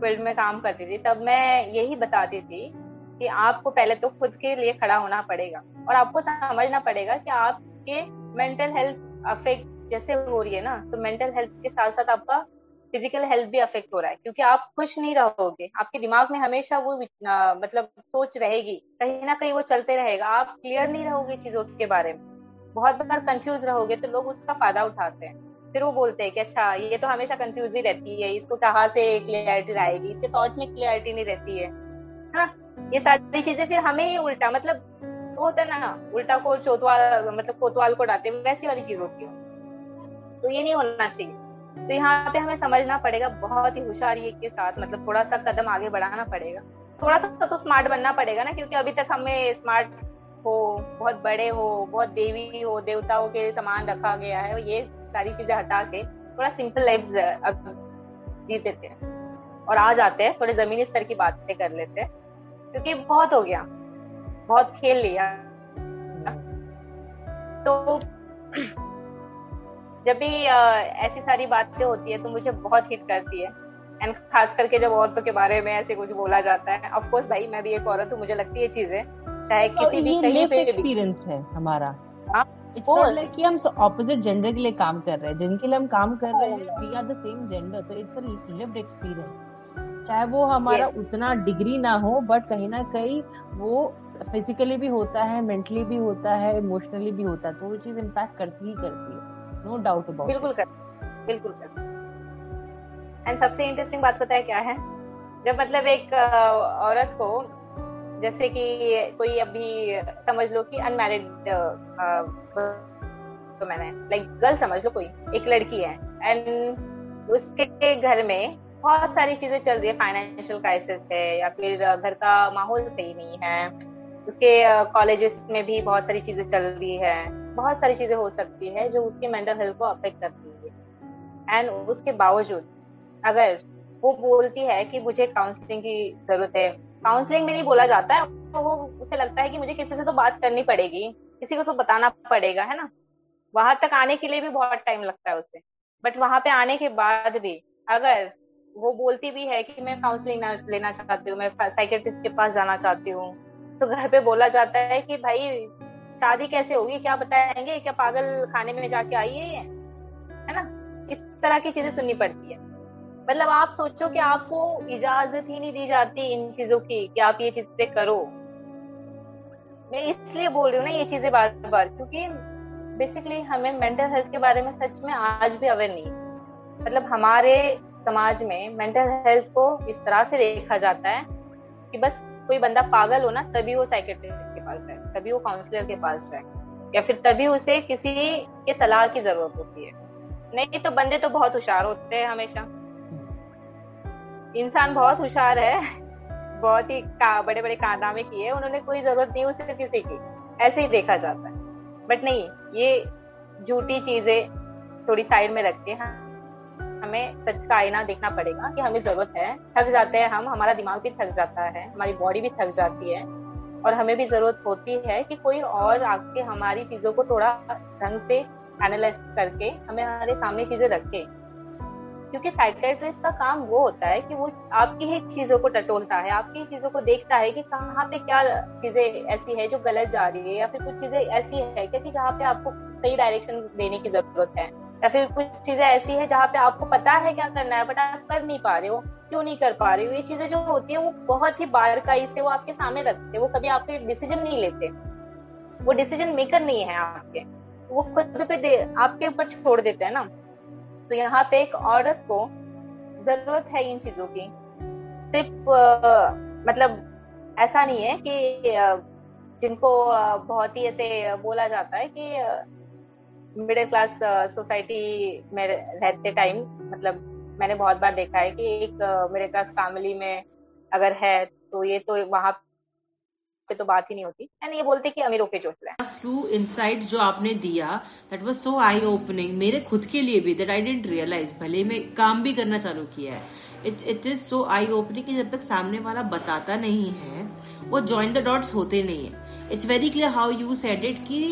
फ़ील्ड में काम करती थी, तब मैं यही बताती थी कि आपको पहले तो खुद के लिए खड़ा होना पड़ेगा और आपको समझना पड़ेगा कि आपके मेंटल हेल्थ अफेक्ट जैसे हो रही है ना तो मेंटल हेल्थ के साथ साथ आपका फ़िज़िकल हेल्थ भी अफेक्ट हो रहा है, क्योंकि आप खुश नहीं रहोगे। आपके दिमाग में हमेशा वो मतलब सोच रहेगी, कहीं ना कहीं वो चलते रहेगा। आप क्लियर नहीं रहोगे चीज़ों के बारे में। बहुत बार कंफ्यूज रहोगे तो लोग उसका फ़ायदा उठाते हैं। फिर वो बोलते हैं कि अच्छा ये तो हमेशा कंफ्यूज ही रहती है, इसको कहाँ से क्लियरिटी आएगी इसके थॉट्स में क्लियरिटी नहीं रहती है। हाँ ये सारी चीज़ें फिर हमें ही उल्टा मतलब वो होता है ना, उल्टा को चौथवाल मतलब कोतवाल को डालते वैसी वाली चीज़ होती है। तो ये नहीं होना चाहिए। तो यहाँ पे हमें समझना पड़ेगा, बहुत ही होशियारी के साथ मतलब थोड़ा सा कदम आगे बढ़ाना पड़ेगा। थोड़ा सा तो स्मार्ट बनना पड़ेगा ना, क्योंकि अभी तक हमें स्मार्ट हो, बहुत बड़े हो, बहुत देवी हो, देवताओं के समान रखा गया है ये सारी चीज़ें हटा के थोड़ा सिंपल लाइफ जीते थे और आ जाते हैं, थोड़े जमीनी स्तर की बातें कर लेते हैं, क्योंकि बहुत हो गया, बहुत खेल लिया। तो जब भी ऐसी सारी बातें होती है तो मुझे बहुत हिट करती है। एंड खास करके जब औरतों के बारे में ऐसे कुछ बोला जाता है ऑफ़ कोर्स भाई, मैं भी एक औरत हूँ, मुझे लगती है चीज़ें चाहे किसी भी कहीं पे एक्सपीरियंस है हमारा। इट्स नॉट लाइक कि हम ऑपोजिट जेंडर के लिए काम कर रहे हैं। जिनके लिए हम काम कर रहे हैं we are the same gender तो इट्स अ लिव्ड एक्सपीरियंस चाहे वो हमारा yes. उतना डिग्री ना हो बट कहीं ना कहीं वो फिजिकली भी होता है मेंटली भी होता है इमोशनली भी होता है तो वो चीज़ इम्पैक्ट करती ही करती है। नो डाउट अबाउट बिल्कुल कर बिल्कुल कर एंड सबसे इंटरेस्टिंग बात पता है क्या है? जब मतलब एक औरत को जैसे कि कोई अभी समझ लो कि अनमैरिड तो मैंने लाइक गर्ल समझ लो कोई, एक लड़की है एंड उसके घर में बहुत सारी चीज़ें चल रही है फाइनेंशियल क्राइसिस है, या फिर घर का माहौल सही नहीं है, उसके कॉलेजेस में भी बहुत सारी चीज़ें चल रही है, बहुत सारी चीज़ें हो सकती है जो उसके मेंटल हेल्थ को अफेक्ट करती है। एंड उसके बावजूद, अगर वो बोलती है कि मुझे काउंसलिंग की ज़रूरत है काउंसलिंग में नहीं बोला जाता है तो वो उसे लगता है कि मुझे किसी से तो बात करनी पड़ेगी, किसी को तो बताना पड़ेगा, है ना? वहाँ तक आने के लिए भी बहुत टाइम लगता है उसे बट वहाँ पे आने के बाद भी अगर वो बोलती भी है कि मैं काउंसलिंग लेना चाहती हूँ, मैं साइकेट्रिस्ट के पास जाना चाहती हूँ तो घर पे बोला जाता है कि भाई, शादी कैसे होगी, क्या बताएँगे, क्या पागल खाने में जाके आई है है ना? इस तरह की चीज़ें सुननी पड़ती है। मतलब आप सोचो कि आपको इजाज़त ही नहीं दी जाती इन चीज़ों की कि आप ये चीज़ें करो। मैं इसलिए बोल रही हूँ ना ये चीज़ें बार बार क्योंकि बेसिकली हमें मेंटल हेल्थ के बारे में सच में आज भी अवेयर नहीं मतलब हमारे समाज में मेंटल हेल्थ को इस तरह से देखा जाता है कि बस कोई बंदा पागल हो ना, तभी वो साइकेट्रिस्ट के पास है, तभी वो काउंसलर के पास है, या फिर तभी उसे किसी के सलाह की ज़रूरत होती है। नहीं तो बंदे तो बहुत होशियार होते हैं हमेशा। इंसान बहुत होशियार है बहुत ही का, बड़े बड़े कारनामे किए उन्होंने कोई ज़रूरत नहीं उसे किसी की। ऐसे ही देखा जाता है। बट नहीं ये झूठी चीज़ें थोड़ी साइड में रख के हाँ हमें सच का आईना देखना पड़ेगा कि हमें ज़रूरत है। थक जाते हैं हम हमारा दिमाग भी थक जाता है हमारी बॉडी भी थक जाती है। और हमें भी ज़रूरत होती है कि कोई और आके हमारी चीज़ों को थोड़ा ढंग से एनालाइज करके हमें हमारे सामने चीज़ें रखे। क्योंकि साइकेट्रिस्ट का काम वो होता है कि वो आपकी ही चीज़ों को टटोलता है, आपकी चीज़ों को देखता है कि कहाँ पे क्या चीज़ें ऐसी है जो गलत जा रही है या फिर कुछ चीज़ें ऐसी है क्या कि जहाँ पे आपको सही डायरेक्शन देने की ज़रूरत है या फिर कुछ चीज़ें ऐसी है जहाँ पे आपको पता है क्या करना है बट आप कर नहीं पा रहे हो, क्यों नहीं कर पा रहे हो? ये चीज़ें जो होती है वो बहुत ही बारकाई से वो आपके सामने रखते हैं, वो कभी आपके डिसीज़न नहीं लेते। वो डिसीज़न मेकर नहीं है आपके। वो खुद पे आपके ऊपर छोड़ देते हैं ना। तो यहाँ पे एक औरत को ज़रूरत है इन चीज़ों की। सिर्फ़ मतलब ऐसा नहीं है कि जिनको बहुत ही ऐसे बोला जाता है कि मिडिल क्लास सोसाइटी में रहते टाइम मतलब मैंने बहुत बार देखा है कि एक मिडिल क्लास फैमिली में अगर है तो ये तो वहाँ पे तो बात ही नहीं होती। एंड ये बोलते कि अमीरों के चोट फ्यू इनसाइट जो आपने दिया that was so eye opening मेरे खुद के लिए भी दैट आई डेंट रियलाइज़ भले मैं काम भी करना चालू किया है। It it is so eye opening जब तक सामने वाला बताता नहीं है, वो ज्वाइन द डॉट्स होते नहीं है। It's very clear how you said it कि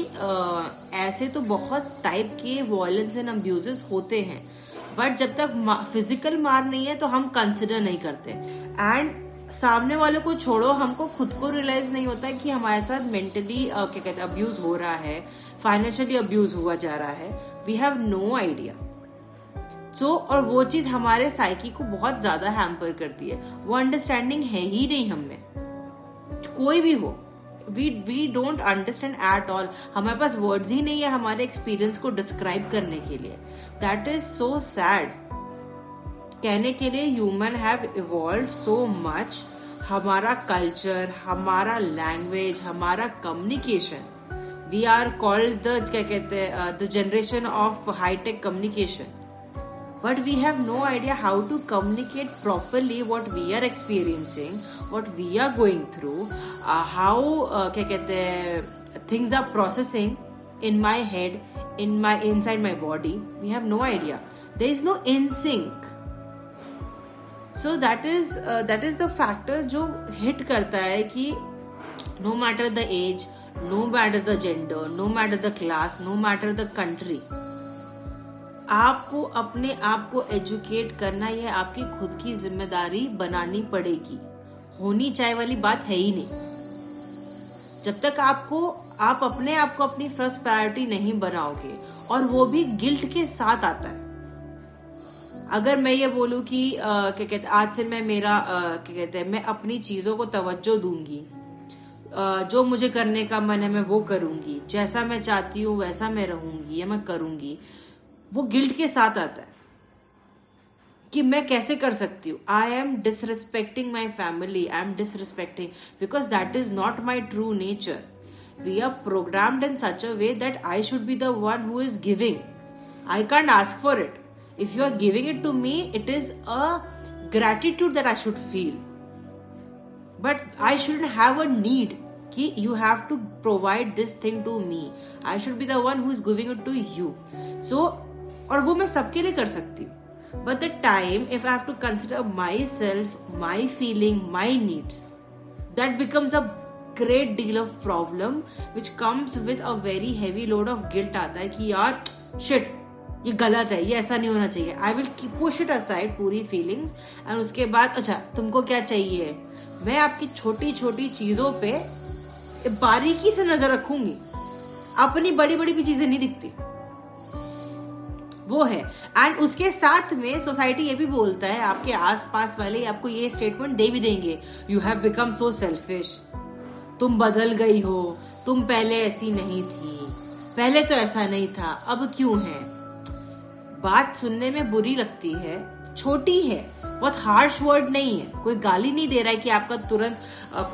ऐसे तो बहुत टाइप के वॉयलेंस एंड अब्यूजेस होते हैं। बट जब तक फ़िज़िकल मार नहीं है तो हम कंसिडर नहीं करते। एंड सामने वाले को छोड़ो, हमको खुद को रियलाइज़ नहीं होता कि हमारे साथ मेंटली क्या कहते हैं अब्यूज हो रहा है फाइनेंशियली अब्यूज हुआ जा रहा है। We have no idea so और वो चीज़ हमारे साइकी को बहुत ज़्यादा हैम्पर करती है। वो अंडरस्टैंडिंग है ही नहीं हमें कोई भी हो। We we don't understand at all हमारे पास वर्ड्स ही नहीं है हमारे एक्सपीरियंस को डिस्क्राइब करने के लिए। दैट इज़ सो सैड कहने के लिए human have evolve so much हमारा कल्चर हमारा लैंग्वेज हमारा communication we are called the क्या कहते हैं the generation of high tech communication but we have no idea how to communicate properly what we are experiencing what we are going through how क्या कहते हैं things are processing in my head in my inside my body we have no idea there is no in sync so that is that is the factor जो हिट करता है कि no matter the age no matter the gender no matter the class no matter the country आपको अपने आप को एजुकेट करना यह आपकी खुद की ज़िम्मेदारी बनानी पड़ेगी। होनी चाहे वाली बात है ही नहीं। जब तक आपको, आप अपने आप को अपनी फ़र्स्ट प्रायोरिटी नहीं बनाओगे, और वो भी गिल्ट के साथ आता है। अगर मैं ये बोलूँ कि क्या कहते आज से मैं मेरा क्या कहते हैं, मैं अपनी चीज़ों को तवज्जो दूँगी जो मुझे करने का मन है मैं वो करूँगी, जैसा मैं चाहती हूँ वैसा मैं रहूँगी, या मैं करूँगी, वो गिल्ट के साथ आता है कि मैं कैसे कर सकती हूँ। I am disrespecting my family I am disrespecting because that is not my true nature we are programmed in such a way that I should be the one who is giving I can't ask for it if you are giving it to me it is a gratitude that i should feel but i shouldn't have a need कि you have to provide this thing to me i should be the one who is giving it to you so और वो मैं सबके लिए कर सकती हूँ but the time if i have to consider myself my feeling my needs that becomes a great deal of problem which comes with a very heavy load of guilt आता है कि यार shit ये गलत है, ये ऐसा नहीं होना चाहिए। I will push it aside पूरी फीलिंग्स एंड उसके बाद अच्छा तुमको क्या चाहिए? मैं आपकी छोटी छोटी चीज़ों पे बारीकी से नज़र रखूँगी। अपनी बड़ी बड़ी भी चीज़ें नहीं दिखती। वो है। एंड उसके साथ में सोसाइटी ये भी बोलता है, आपके आसपास वाले आपको ये स्टेटमेंट दे भी देंगे you have become so selfish तुम बदल गई हो। तुम पहले ऐसी नहीं थी। पहले तो ऐसा नहीं था। अब क्यों है? बात सुनने में बुरी लगती है, छोटी है, बहुत हार्श वर्ड नहीं है। कोई गाली नहीं दे रहा है कि आपका तुरंत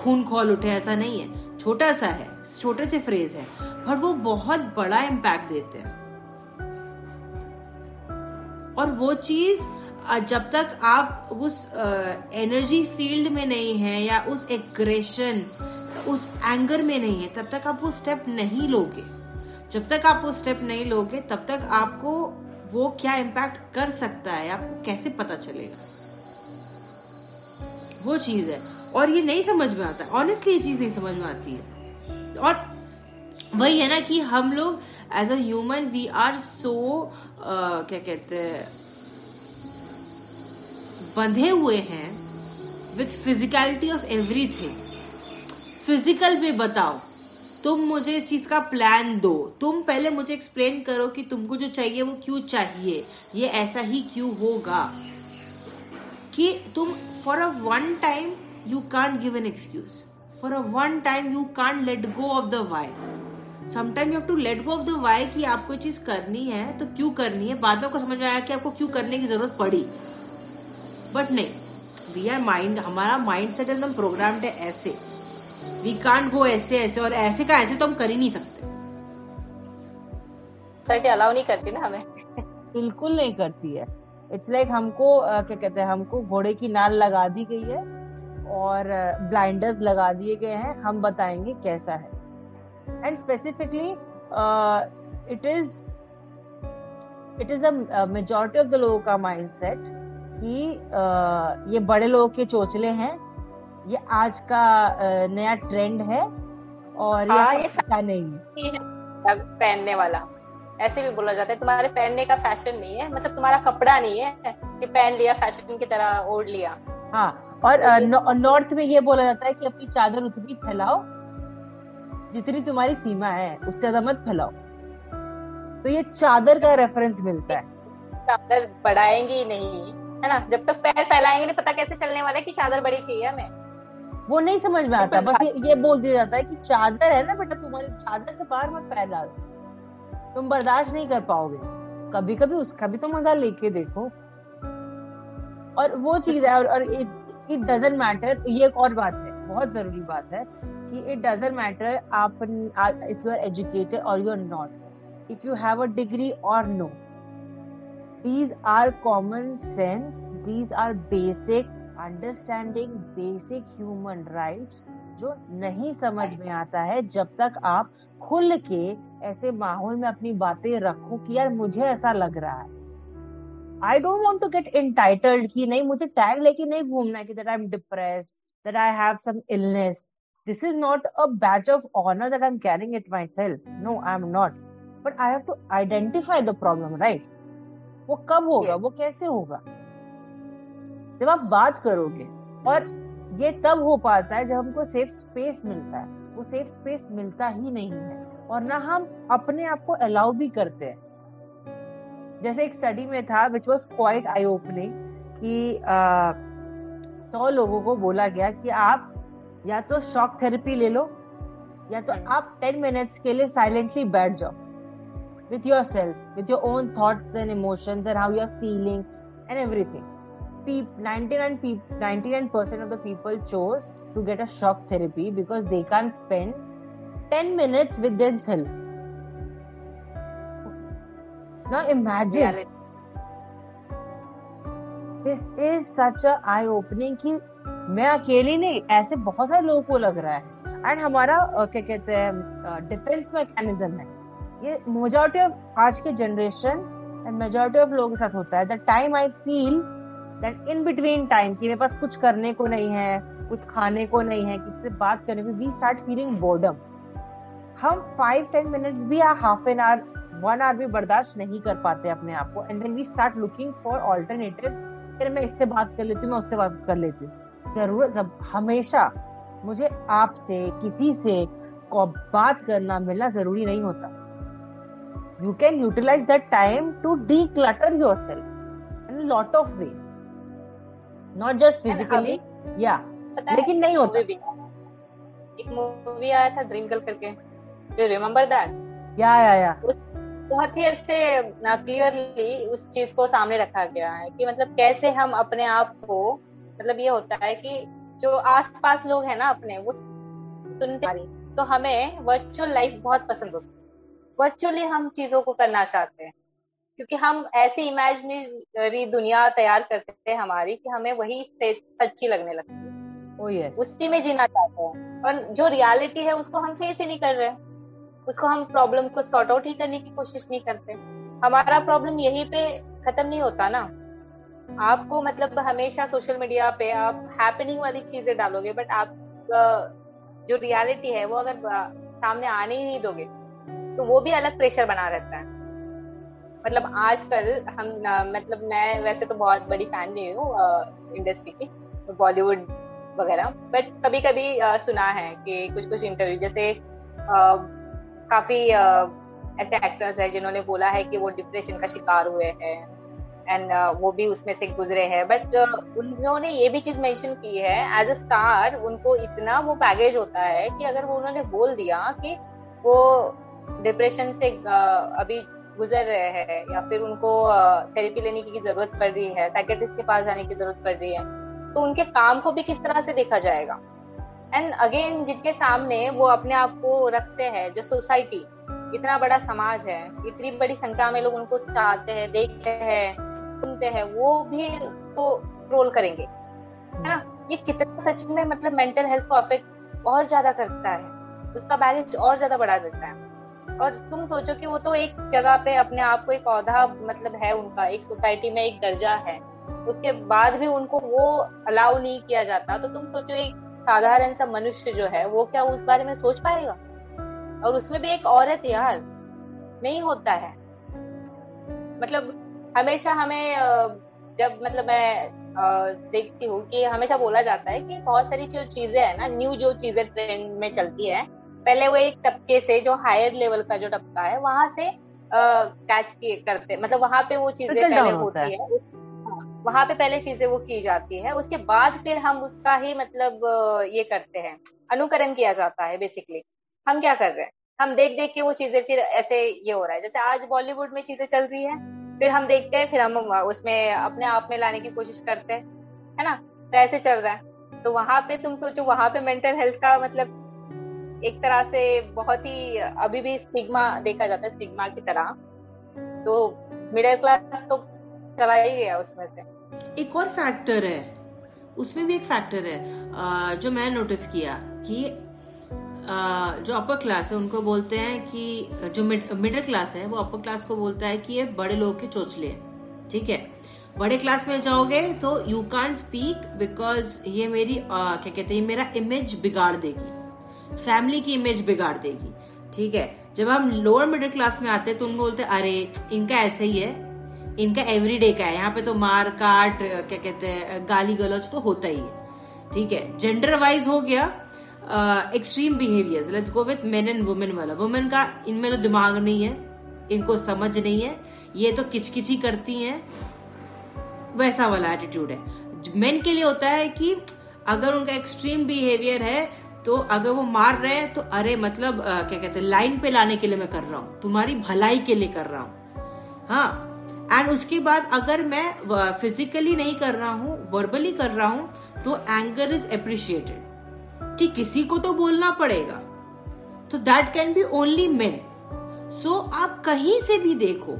खून खोल उठे, ऐसा नहीं है। छोटा सा है, छोटे से फ्रेज है, पर वो बहुत बड़ा इम्पैक्ट देते हैं। और वो चीज़ जब तक आप उस एनर्जी फ़ील्ड में नहीं है या उस एग्रेशन उस एंगर में नहीं है, तब तक आप वो स्टेप नहीं लोगे। जब तक आप वो स्टेप नहीं लोगे, तब तक आपको वो क्या इम्पैक्ट कर सकता है, आपको कैसे पता चलेगा? वो चीज़ है। और ये नहीं समझ में आता। ऑनेस्टली ये चीज़ नहीं समझ में आती है। और वही है ना कि हम लोग as a human we are so क्या कहते हैं, बंधे हुए हैं with physicality of everything physical में बताओ। तुम मुझे इस चीज़ का प्लान दो। तुम पहले मुझे एक्सप्लेन करो कि तुमको जो चाहिए वो क्यों चाहिए। ये ऐसा ही क्यों होगा? कि तुम for a one time you can't give an excuse for a one time you can't let go of the why sometime you have to let go of the why कि आपको चीज़ करनी है तो क्यों करनी है? बाद में आपको समझ में आया कि आपको क्यों करने की ज़रूरत पड़ी। बट नहीं वी आर माइंड हमारा माइंड सेट एकदम प्रोग्राम्ड है ऐसे। वी कांट गो ऐसे ऐसे और ऐसे का ऐसे तो हम कर ही नहीं सकते। सोसाइटी अलाउ नहीं करती ना हमें? बिल्कुल नहीं करती है। इट्स लाइक like हमको क्या कहते हैं हमको घोड़े की नाल लगा दी गई है और ब्लाइंडर्स लगा दिए गए हैं। हम बताएँगे कैसा है। And specifically it is it is the majority of the लोगों का माइंडसेट कि uh, ये बड़े लोगों के चोचले हैं ये आज का नया ट्रेंड है और हाँ, ये, ये नहीं है। पहनने वाला। ऐसे भी बोला जाता है तुम्हारे पहनने का फ़ैशन नहीं है मतलब तुम्हारा कपड़ा नहीं है कि पहन लिया फ़ैशन की तरह ओढ़ लिया। हाँ और नॉर्थ में ये बोला जाता है कि अपनी चादर उतनी फैलाओ जितनी तुम्हारी सीमा है उससे ज़्यादा मत फैलाओ। तो ये चादर का रेफरेंस मिलता है। चादर बढ़ाएँगी नहीं है ना? जब तक पैर फैलाएँगे नहीं पता कैसे चलने वाला है कि चादर बड़ी चाहिए हमें। वो नहीं समझ में आता बस ये, बोल दिया जाता है कि चादर है ना बेटा तुम्हारी चादर से बाहर मत पैर डालो तुम बर्दाश्त नहीं कर पाओगे। कभी कभी उसका भी तो मज़ा लेके देखो। और वो चीज़ है और, और इट डजेंट मैटर ये एक और बात है बहुत ज़रूरी बात है कि इट डजेंट मैटर आप if you are educated or you are not if you have a degree or no these are common sense these are basic understanding basic human rights जो नहीं समझ में आता है जब तक आप खुल के ऐसे माहौल में अपनी बातें रखो कि यार मुझे ऐसा लग रहा है। I don't want to get entitled कि नहीं मुझे टैग लेके नहीं घूमना है कि that I am depressed that I have some illness this is not a badge of honour that I am carrying it myself no I am not but I have to identify the problem right वो कब होगा? Yeah. वो कैसे होगा? जब आप बात करोगे और ये तब हो पाता है जब हमको सेफ़ स्पेस मिलता है। वो सेफ़ स्पेस मिलता ही नहीं है और ना हम अपने आप को अलाउ भी करते हैं। जैसे एक स्टडी में था which was quite eye opening कि सौ लोगों को बोला गया कि आप या तो शॉक थेरेपी ले लो या तो आप टेन मिनट्स के लिए साइलेंटली बैठ जाओ। With yourself, with your own thoughts and emotions and how you're feeling and everything. 99 people 99% of the people chose to get a shock therapy because they can't spend 10 minutes with themselves now imagine this is such a eye opening कि मैं अकेली नहीं ऐसे बहुत सारे लोगों को लग रहा है एंड हमारा क्या कहते हैं डिफेंस मैकेनिज्म है ये मेजोरिटी ऑफ़ आज के जनरेशन एंड मेजोरिटी ऑफ़ लोगों के साथ होता है the time I feel that in between time कि मेरे पास कुछ करने को नहीं है, कुछ खाने को नहीं है, किसी से बात करने को वी स्टार्ट फीलिंग बोर्डम हम फाइव टेन मिनट्स भी या half an hour one hour भी बर्दाश्त नहीं कर पाते अपने आप को and then we start looking for alternative फिर मैं इससे बात कर लेती हूँ, मैं उससे बात कर लेती हूँ। ज़रूरत जब हमेशा मुझे आपसे, किसी से बात करना, मिलना ज़रूरी नहीं होता। You can utilise that time to declutter yourself in lot of ways not just physically या लेकिन नहीं होता। भी एक मूवी आया था ड्रीम गर्ल करके। डू रिमेम्बर दैट या या या बहुत ही ऐसे क्लियरली उस चीज़ को सामने रखा गया है कि मतलब कैसे हम अपने आप को मतलब ये होता है कि जो आसपास लोग हैं ना अपने वो सुनते तो हमें वर्चुअल लाइफ बहुत पसंद होती है। वर्चुअली हम चीज़ों को करना चाहते हैं। क्योंकि हम ऐसी इमेजिनरी दुनिया तैयार करते हैं हमारी कि हमें वही सच्ची लगने लगती है। Oh, yes. उसी में जीना चाहते हैं। और जो रियलिटी है उसको हम फेस ही नहीं कर रहे उसको हम प्रॉब्लम को सॉर्ट आउट ही करने की कोशिश नहीं करते। हमारा प्रॉब्लम यहीं पे खत्म नहीं होता ना। आपको मतलब हमेशा सोशल मीडिया पे आप हैपनिंग वाली चीज़ें डालोगे बट आप जो रियलिटी है वो अगर सामने आने ही नहीं दोगे तो वो भी अलग प्रेशर बना रहता है। मतलब आजकल हम मतलब मैं वैसे तो बहुत बड़ी फ़ैन नहीं हूँ इंडस्ट्री की बॉलीवुड वगैरह बट कभी कभी सुना है कि कुछ कुछ इंटरव्यू जैसे काफ़ी ऐसे एक्टर्स हैं जिन्होंने बोला है कि वो डिप्रेशन का शिकार हुए हैं एंड वो भी उसमें से गुजरे हैं बट उन्होंने ये भी चीज़ मेंशन की है एज अ स्टार उनको इतना वो पैकेज होता है कि अगर वो उन्होंने बोल दिया कि वो डिप्रेशन से अभी गुजर रहे हैं या फिर उनको थेरेपी लेने की ज़रूरत पड़ रही है साइकेट्रिस्ट के पास जाने की ज़रूरत पड़ रही है तो उनके काम को भी किस तरह से देखा जाएगा? एंड अगेन जिनके सामने वो अपने आप को रखते हैं, जो सोसाइटी इतना बड़ा समाज है, इतनी बड़ी संख्या में लोग उनको चाहते हैं, देखते हैं, सुनते हैं, वो भी तो रोल करेंगे, है ना? ये कितना सच में मतलब मेंटल हेल्थ को अफेक्ट और ज़्यादा करता है, उसका बैलेंस और ज़्यादा बढ़ा देता है। और तुम सोचो कि वो तो एक जगह पे अपने आप को एक पौधा मतलब है उनका, एक सोसाइटी में एक दर्जा है। उसके बाद भी उनको वो अलाउ नहीं किया जाता। तो तुम सोचो एक साधारण सा मनुष्य जो है, वो क्या उस बारे में सोच पाएगा? और उसमें भी एक औरत यार, नहीं होता है। मतलब हमेशा हमें जब मतलब मैं देखती हूँ कि हमेशा बोला जाता है कि बहुत सारी जो चीज़ें है ना न्यू जो चीज़ें ट्रेंड में चलती है पहले वो एक टपके से जो हायर लेवल का जो टपका है वहाँ से कैच किए करते मतलब वहाँ पे वो चीज़ें पहले होती है, है। हाँ, वहाँ पे पहले चीज़ें वो की जाती है। उसके बाद फिर हम उसका ही मतलब ये करते हैं अनुकरण किया जाता है बेसिकली हम क्या कर रहे हैं? हम देख देख के वो चीज़ें फिर ऐसे ये हो रहा है। जैसे आज बॉलीवुड में चीज़ें चल रही है फिर हम देखते हैं फिर हम उसमें अपने आप में लाने की कोशिश करते हैं है ना? तो ऐसे चल रहा है। तो वहाँ पे तुम सोचो वहाँ पे मेंटल हेल्थ का मतलब एक तरह से बहुत ही अभी भी स्टिग्मा देखा जाता है स्टिग्मा की तरह। तो मिडिल क्लास तो चला ही गया उसमें से। एक और फैक्टर है उसमें भी एक फैक्टर है जो मैं नोटिस किया कि जो अपर क्लास है उनको बोलते हैं कि जो मिडिल क्लास है वो अपर क्लास को बोलता है कि ये बड़े लोग के चोचले हैं ठीक है? बड़े क्लास में जाओगे तो यू कैन स्पीक बिकॉज़ ये मेरी आ, क्या कहते हैं मेरा इमेज बिगाड़ देगी। फैमिली की इमेज बिगाड़ देगी। ठीक है? जब हम लोअर मिडिल क्लास में आते हैं तो उनको बोलते अरे, इनका ऐसे ही है। इनका एवरीडे का है। यहाँ पे तो मार, काट क्या कहते हैं गाली गलौज तो होता ही है। ठीक है? जेंडर वाइज हो गया extreme behaviour let's go with men and women वाला। वुमेन का इनमें तो दिमाग नहीं है, इनको समझ नहीं है। ये तो किचकिची करती हैं। वैसा वाला एटीट्यूड है। मेन के लिए होता है कि अगर उनका एक्सट्रीम बिहेवियर है तो अगर वो मार रहे हैं तो अरे मतलब आ, क्या कहते हैं लाइन पे लाने के लिए मैं कर रहा हूँ तुम्हारी भलाई के लिए कर रहा हूँ। हाँ एंड उसके बाद अगर मैं फिजिकली नहीं कर रहा हूँ वर्बली कर रहा हूँ तो एंगर इज़ अप्रिशिएटेड कि किसी को तो बोलना पड़ेगा। तो that can be only men so आप कहीं से भी देखो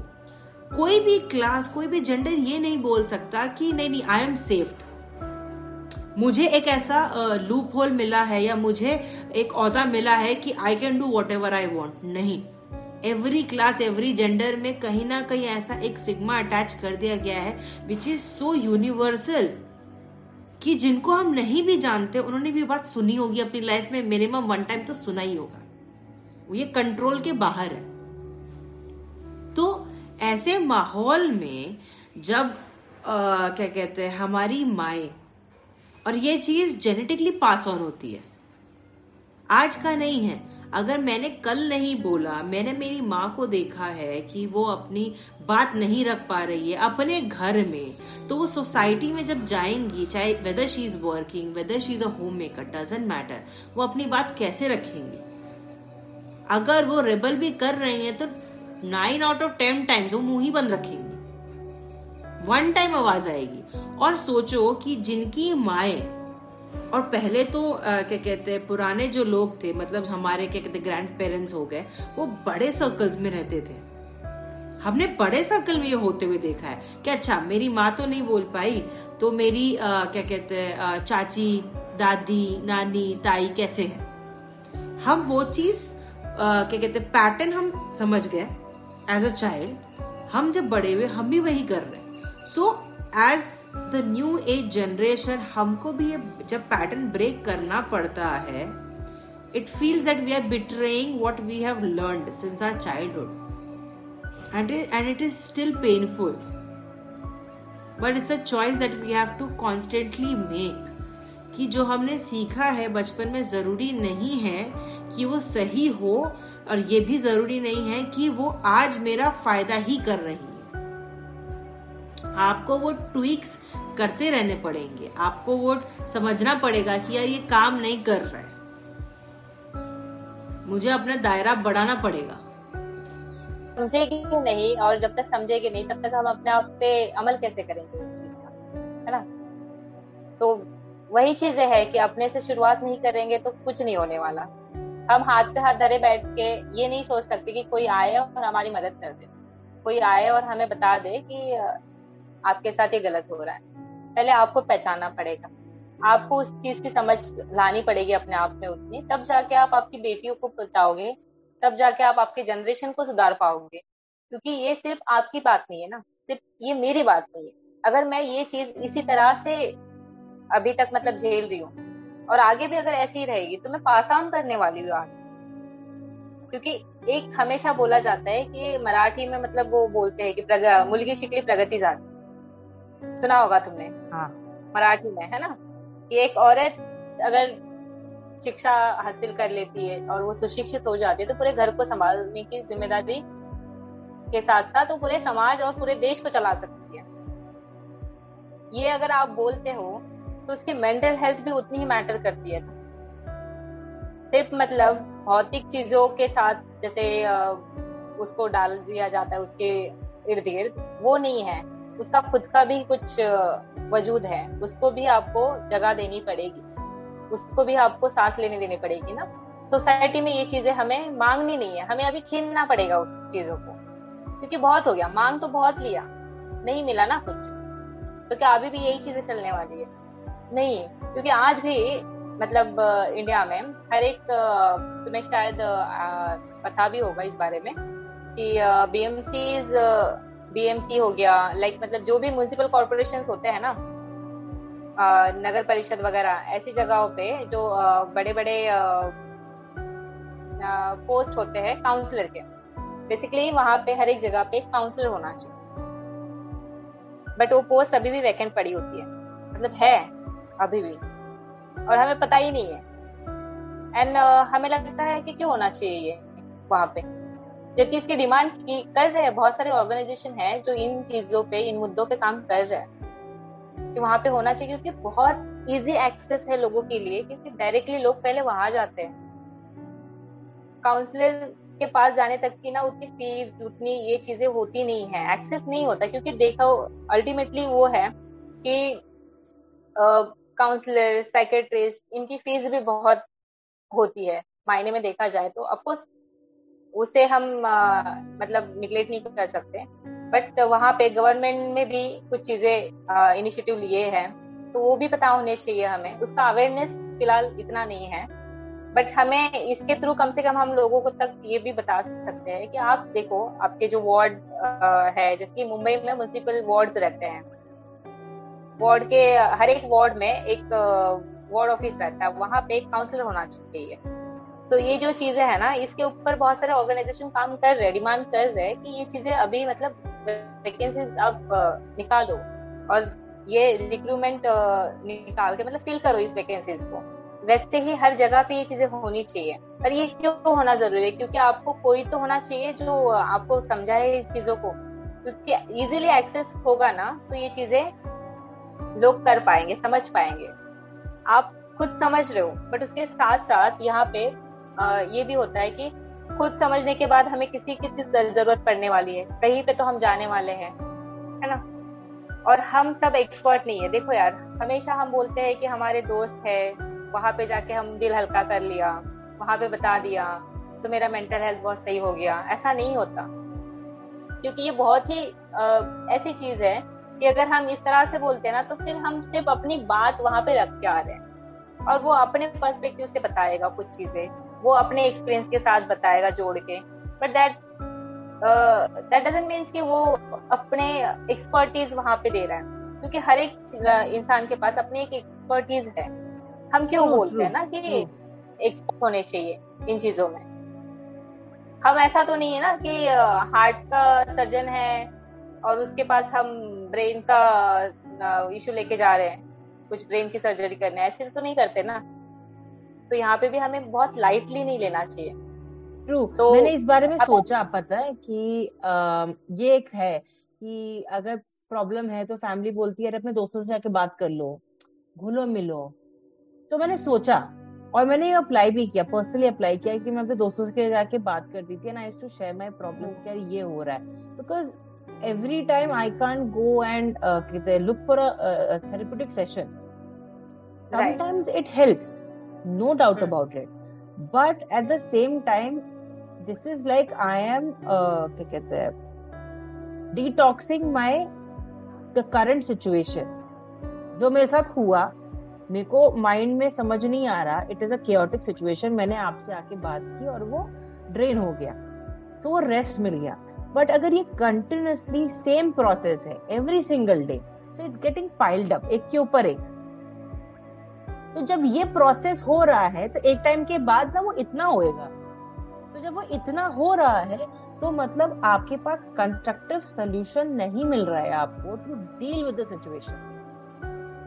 कोई भी क्लास कोई भी जेंडर ये नहीं बोल सकता कि नहीं नहीं आई एम सेफ्ड मुझे एक ऐसा लूप होल मिला है या मुझे एक औदा मिला है कि I can do whatever I want नहीं. एवरी क्लास एवरी जेंडर में कहीं ना कहीं ऐसा एक स्टिग्मा अटैच कर दिया गया है विच इज़ सो यूनिवर्सल कि जिनको हम नहीं भी जानते उन्होंने भी बात सुनी होगी अपनी लाइफ में मिनिमम वन टाइम तो सुना ही होगा। वो ये कंट्रोल के बाहर है। तो ऐसे माहौल में जब आ, क्या कहते हैं हमारी माए और ये चीज़ जेनेटिकली पास ऑन होती है। आज का नहीं है। अगर मैंने कल नहीं बोला, मैंने मेरी माँ को देखा है कि वो अपनी बात नहीं रख पा रही है अपने घर में तो वो सोसाइटी में जब जाएँगी, चाहे whether she is working whether she is a home maker doesn't matter वो अपनी बात कैसे रखेंगी? अगर वो रेबल भी कर रही है तो nine out of ten times वो मुँह ही बंद रखेंगी। वन टाइम आवाज़ आएगी। और सोचो कि जिनकी माए और पहले तो आ, क्या कहते हैं पुराने जो लोग थे मतलब हमारे क्या कहते ग्रैंड पेरेंट्स हो गए वो बड़े सर्कल्स में रहते थे। हमने बड़े सर्कल में ये होते हुए देखा है कि अच्छा मेरी माँ तो नहीं बोल पाई तो मेरी आ, क्या कहते हैं चाची दादी नानी ताई कैसे है? हम वो चीज़ क्या कहते पैटर्न हम समझ गए एज अ चाइल्ड हम जब बड़े हुए हम भी वही कर रहे हैं। So as the new age generation हमको भी ये जब पैटर्न ब्रेक करना पड़ता है it feels that we are betraying what we have learn since our childhood and and it is still painful but it's a choice that we have to constantly make कि जो हमने सीखा है बचपन में ज़रूरी नहीं है कि वो सही हो, और ये भी ज़रूरी नहीं है कि वो आज मेरा फ़ायदा ही कर रही आपको वो ट्विक्स करते रहने पड़ेंगे। आपको वो समझना पड़ेगा कि यार ये काम नहीं कर रहा है। मुझे अपना दायरा बढ़ाना पड़ेगा। समझेगी नहीं और जब तक समझेगी नहीं, तब तक हम अपने आप पे अमल कैसे करेंगे उस चीज़ का, है ना? तो वही चीज़ें है कि अपने से शुरुआत नहीं करेंगे तो कुछ नहीं होने वाला। हम हाथ पे हाथ धरे बैठ के ये नहीं सोच सकते कि कोई आए और हमारी मदद कर दे। कोई आए और हमें बता दे कि आपके साथ ये गलत हो रहा है। पहले आपको पहचानना पड़ेगा। आपको उस चीज़ की समझ लानी पड़ेगी अपने आप में उतनी। तब जाके आप आपकी बेटियों को बताओगे तब जाके आप आपके जनरेशन को सुधार पाओगे। क्योंकि ये सिर्फ़ आपकी बात नहीं है ना, सिर्फ़ ये मेरी बात नहीं है। अगर मैं ये चीज़ इसी तरह से अभी तक मतलब झेल रही हूँ, और आगे भी अगर ऐसी ही रहेगी तो मैं पास ऑन करने वाली हूँ आगे क्योंकि एक हमेशा बोला जाता है कि मराठी में मतलब वो बोलते हैं कि मुलगी शिकली प्रगति जाती सुना होगा तुमने? हाँ। मराठी में है ना? कि एक औरत अगर शिक्षा हासिल कर लेती है और वो सुशिक्षित हो जाती है तो पूरे घर को संभालने की ज़िम्मेदारी के साथ साथ वो पूरे समाज और पूरे देश को चला सकती है। ये अगर आप बोलते हो तो उसकी मेंटल हेल्थ भी उतनी ही मैटर करती है। सिर्फ़ मतलब भौतिक चीज़ों के साथ जैसे उसको डाल दिया जाता है उसके इर्द गिर्द वो नहीं है। उसका खुद का भी कुछ वजूद है। उसको भी आपको जगह देनी पड़ेगी। उसको भी आपको सांस लेने देनी पड़ेगी ना। सोसाइटी में ये चीज़ें हमें मांगनी नहीं है। हमें अभी छीनना पड़ेगा उस चीज़ों को। क्योंकि बहुत हो गया। मांग तो बहुत लिया। नहीं मिला ना कुछ। तो क्या अभी भी यही चीज़ें चलने वाली है? नहीं। क्योंकि आज भी मतलब इंडिया में हर एक तुम्हें शायद पता भी होगा इस बारे में कि बीएमसी बीएमसी हो गया लाइक मतलब जो भी म्यूनिसिपल कॉर्पोरेशन होते हैं ना नगर परिषद वगैरह ऐसी जगहों पे जो बड़े बड़े पोस्ट होते हैं काउंसलर के। बेसिकली वहाँ पे हर एक जगह पे काउंसलर होना चाहिए। बट वो पोस्ट अभी भी वैकेंट पड़ी होती है। मतलब है अभी भी। और हमें पता ही नहीं है। एंड uh, हमें लगता है कि क्यों होना चाहिए ये वहाँ पे? जबकि इसकी डिमांड की कर रहे हैं, बहुत सारे ऑर्गेनाइजेशन है जो इन चीज़ों पे, इन मुद्दों पे काम कर रहे हैं। कि वहाँ पे होना चाहिए क्योंकि बहुत इजी एक्सेस है लोगों के लिए, क्योंकि डायरेक्टली लोग पहले वहाँ जाते हैं। काउंसलर के पास जाने तक की ना उतनी फ़ीस उतनी ये चीज़ें होती नहीं है। एक्सेस नहीं होता, क्योंकि देखो अल्टीमेटली वो है कि काउंसलर साइकेट्रिस्ट इनकी फ़ीस भी बहुत होती है। मायने में देखा जाए तो अफकोर्स उसे हम मतलब निगलेक्ट नहीं कर सकते। बट वहाँ पे गवर्नमेंट में भी कुछ चीज़ें इनिशिएटिव लिए हैं। तो वो भी पता होने चाहिए हमें। उसका अवेयरनेस फ़िलहाल इतना नहीं है। बट हमें इसके थ्रू कम से कम हम लोगों को तक ये भी बता सकते हैं कि आप देखो, आपके जो वार्ड है, जैसे कि मुंबई में म्यूनसिपल वार्ड्स रहते हैं। वार्ड के, हर एक वार्ड में एक वार्ड ऑफ़िस रहता है। वहाँ पे एक काउंसिलर होना चाहिए। सो ये जो चीज़ें है ना, इसके ऊपर बहुत सारे ऑर्गेनाइजेशन काम कर रहे डिमांड कर रहे हैं कि ये चीज़ें अभी मतलब वैकेंसीज अब निकालो और ये रिक्रूटमेंट निकाल के मतलब फिल करो इस वैकेंसीज को। वैसे ही हर जगह पे ये चीज़ें होनी चाहिए, पर ये क्यों होना ज़रूरी है? क्योंकि आपको कोई तो होना चाहिए जो आपको समझाए इस चीज़ों को। क्योंकि इजीली एक्सेस होगा ना तो ये चीज़ें लोग कर पाएँगे, समझ पाएँगे। आप खुद समझ रहे हो बट उसके साथ साथ यहाँ पे ये भी होता है कि खुद समझने के बाद हमें किसी की किस ज़रूरत पड़ने वाली है। कहीं पे तो हम जाने वाले हैं है ना? और हम सब एक्सपर्ट नहीं है। देखो यार हमेशा हम बोलते हैं कि हमारे दोस्त है वहाँ पे जाके हम दिल हल्का कर लिया वहाँ पे बता दिया तो मेरा मेंटल हेल्थ बहुत सही हो गया। ऐसा नहीं होता। क्योंकि ये बहुत ही आ, ऐसी चीज़ है कि अगर हम इस तरह से बोलते हैं ना तो फिर हम सिर्फ़ अपनी बात वहाँ पे रख के आ रहे हैं। और वो अपने पर्सपेक्टिव से बताएगा कुछ चीज़ें। वो अपने एक्सपीरियंस के साथ बताएगा जोड़ के। But that that doesn't means कि वो अपने एक्सपर्टीज वहाँ पे दे रहा है। क्योंकि हर एक uh, इंसान के पास अपनी एक एक्सपर्टीज है। हम क्यों बोलते हैं ना कि एक्सपर्ट होने चाहिए इन चीज़ों में। हम ऐसा तो नहीं है ना कि हार्ट uh, का सर्जन है और उसके पास हम ब्रेन का इशू uh, लेके जा रहे हैं। कुछ ब्रेन की सर्जरी करने ऐसे तो नहीं करते ना। तो यहाँ पे भी हमें बहुत लाइटली नहीं लेना चाहिए। ट्रू तो मैंने इस बारे में सोचा पता है कि आ, ये एक है कि अगर प्रॉब्लम है तो फैमिली बोलती है अपने दोस्तों से जाके बात कर लो घुलो मिलो। तो मैंने सोचा और मैंने ये अप्लाई भी किया पर्सनली अप्लाई किया कि मैं अपने दोस्तों से जाके बात कर दी थी and I to share my problems यार ये हो रहा है। Because can't go and uh, look for a, a therapeutic session. Sometimes right. it helps, no doubt hmm. about it. But at the same time, this is like I am uh, क्या कहते हैं detoxing my the current situation. जो मेरे साथ हुआ मेरे को माइंड में समझ नहीं आ रहा it is a chaotic situation मैंने आपसे आके बात की और वो ड्रेन हो गया तो वो रेस्ट मिल गया बट अगर ये कंटिन्यूसली सेम प्रोसेस है every single day so it's getting piled up एक के ऊपर एक तो जब ये प्रोसेस हो रहा है तो एक टाइम के बाद ना वो इतना होएगा। तो जब वो इतना हो रहा है तो मतलब आपके पास कंस्ट्रक्टिव सोल्यूशन नहीं मिल रहा है आपको टू डील विद सिचुएशन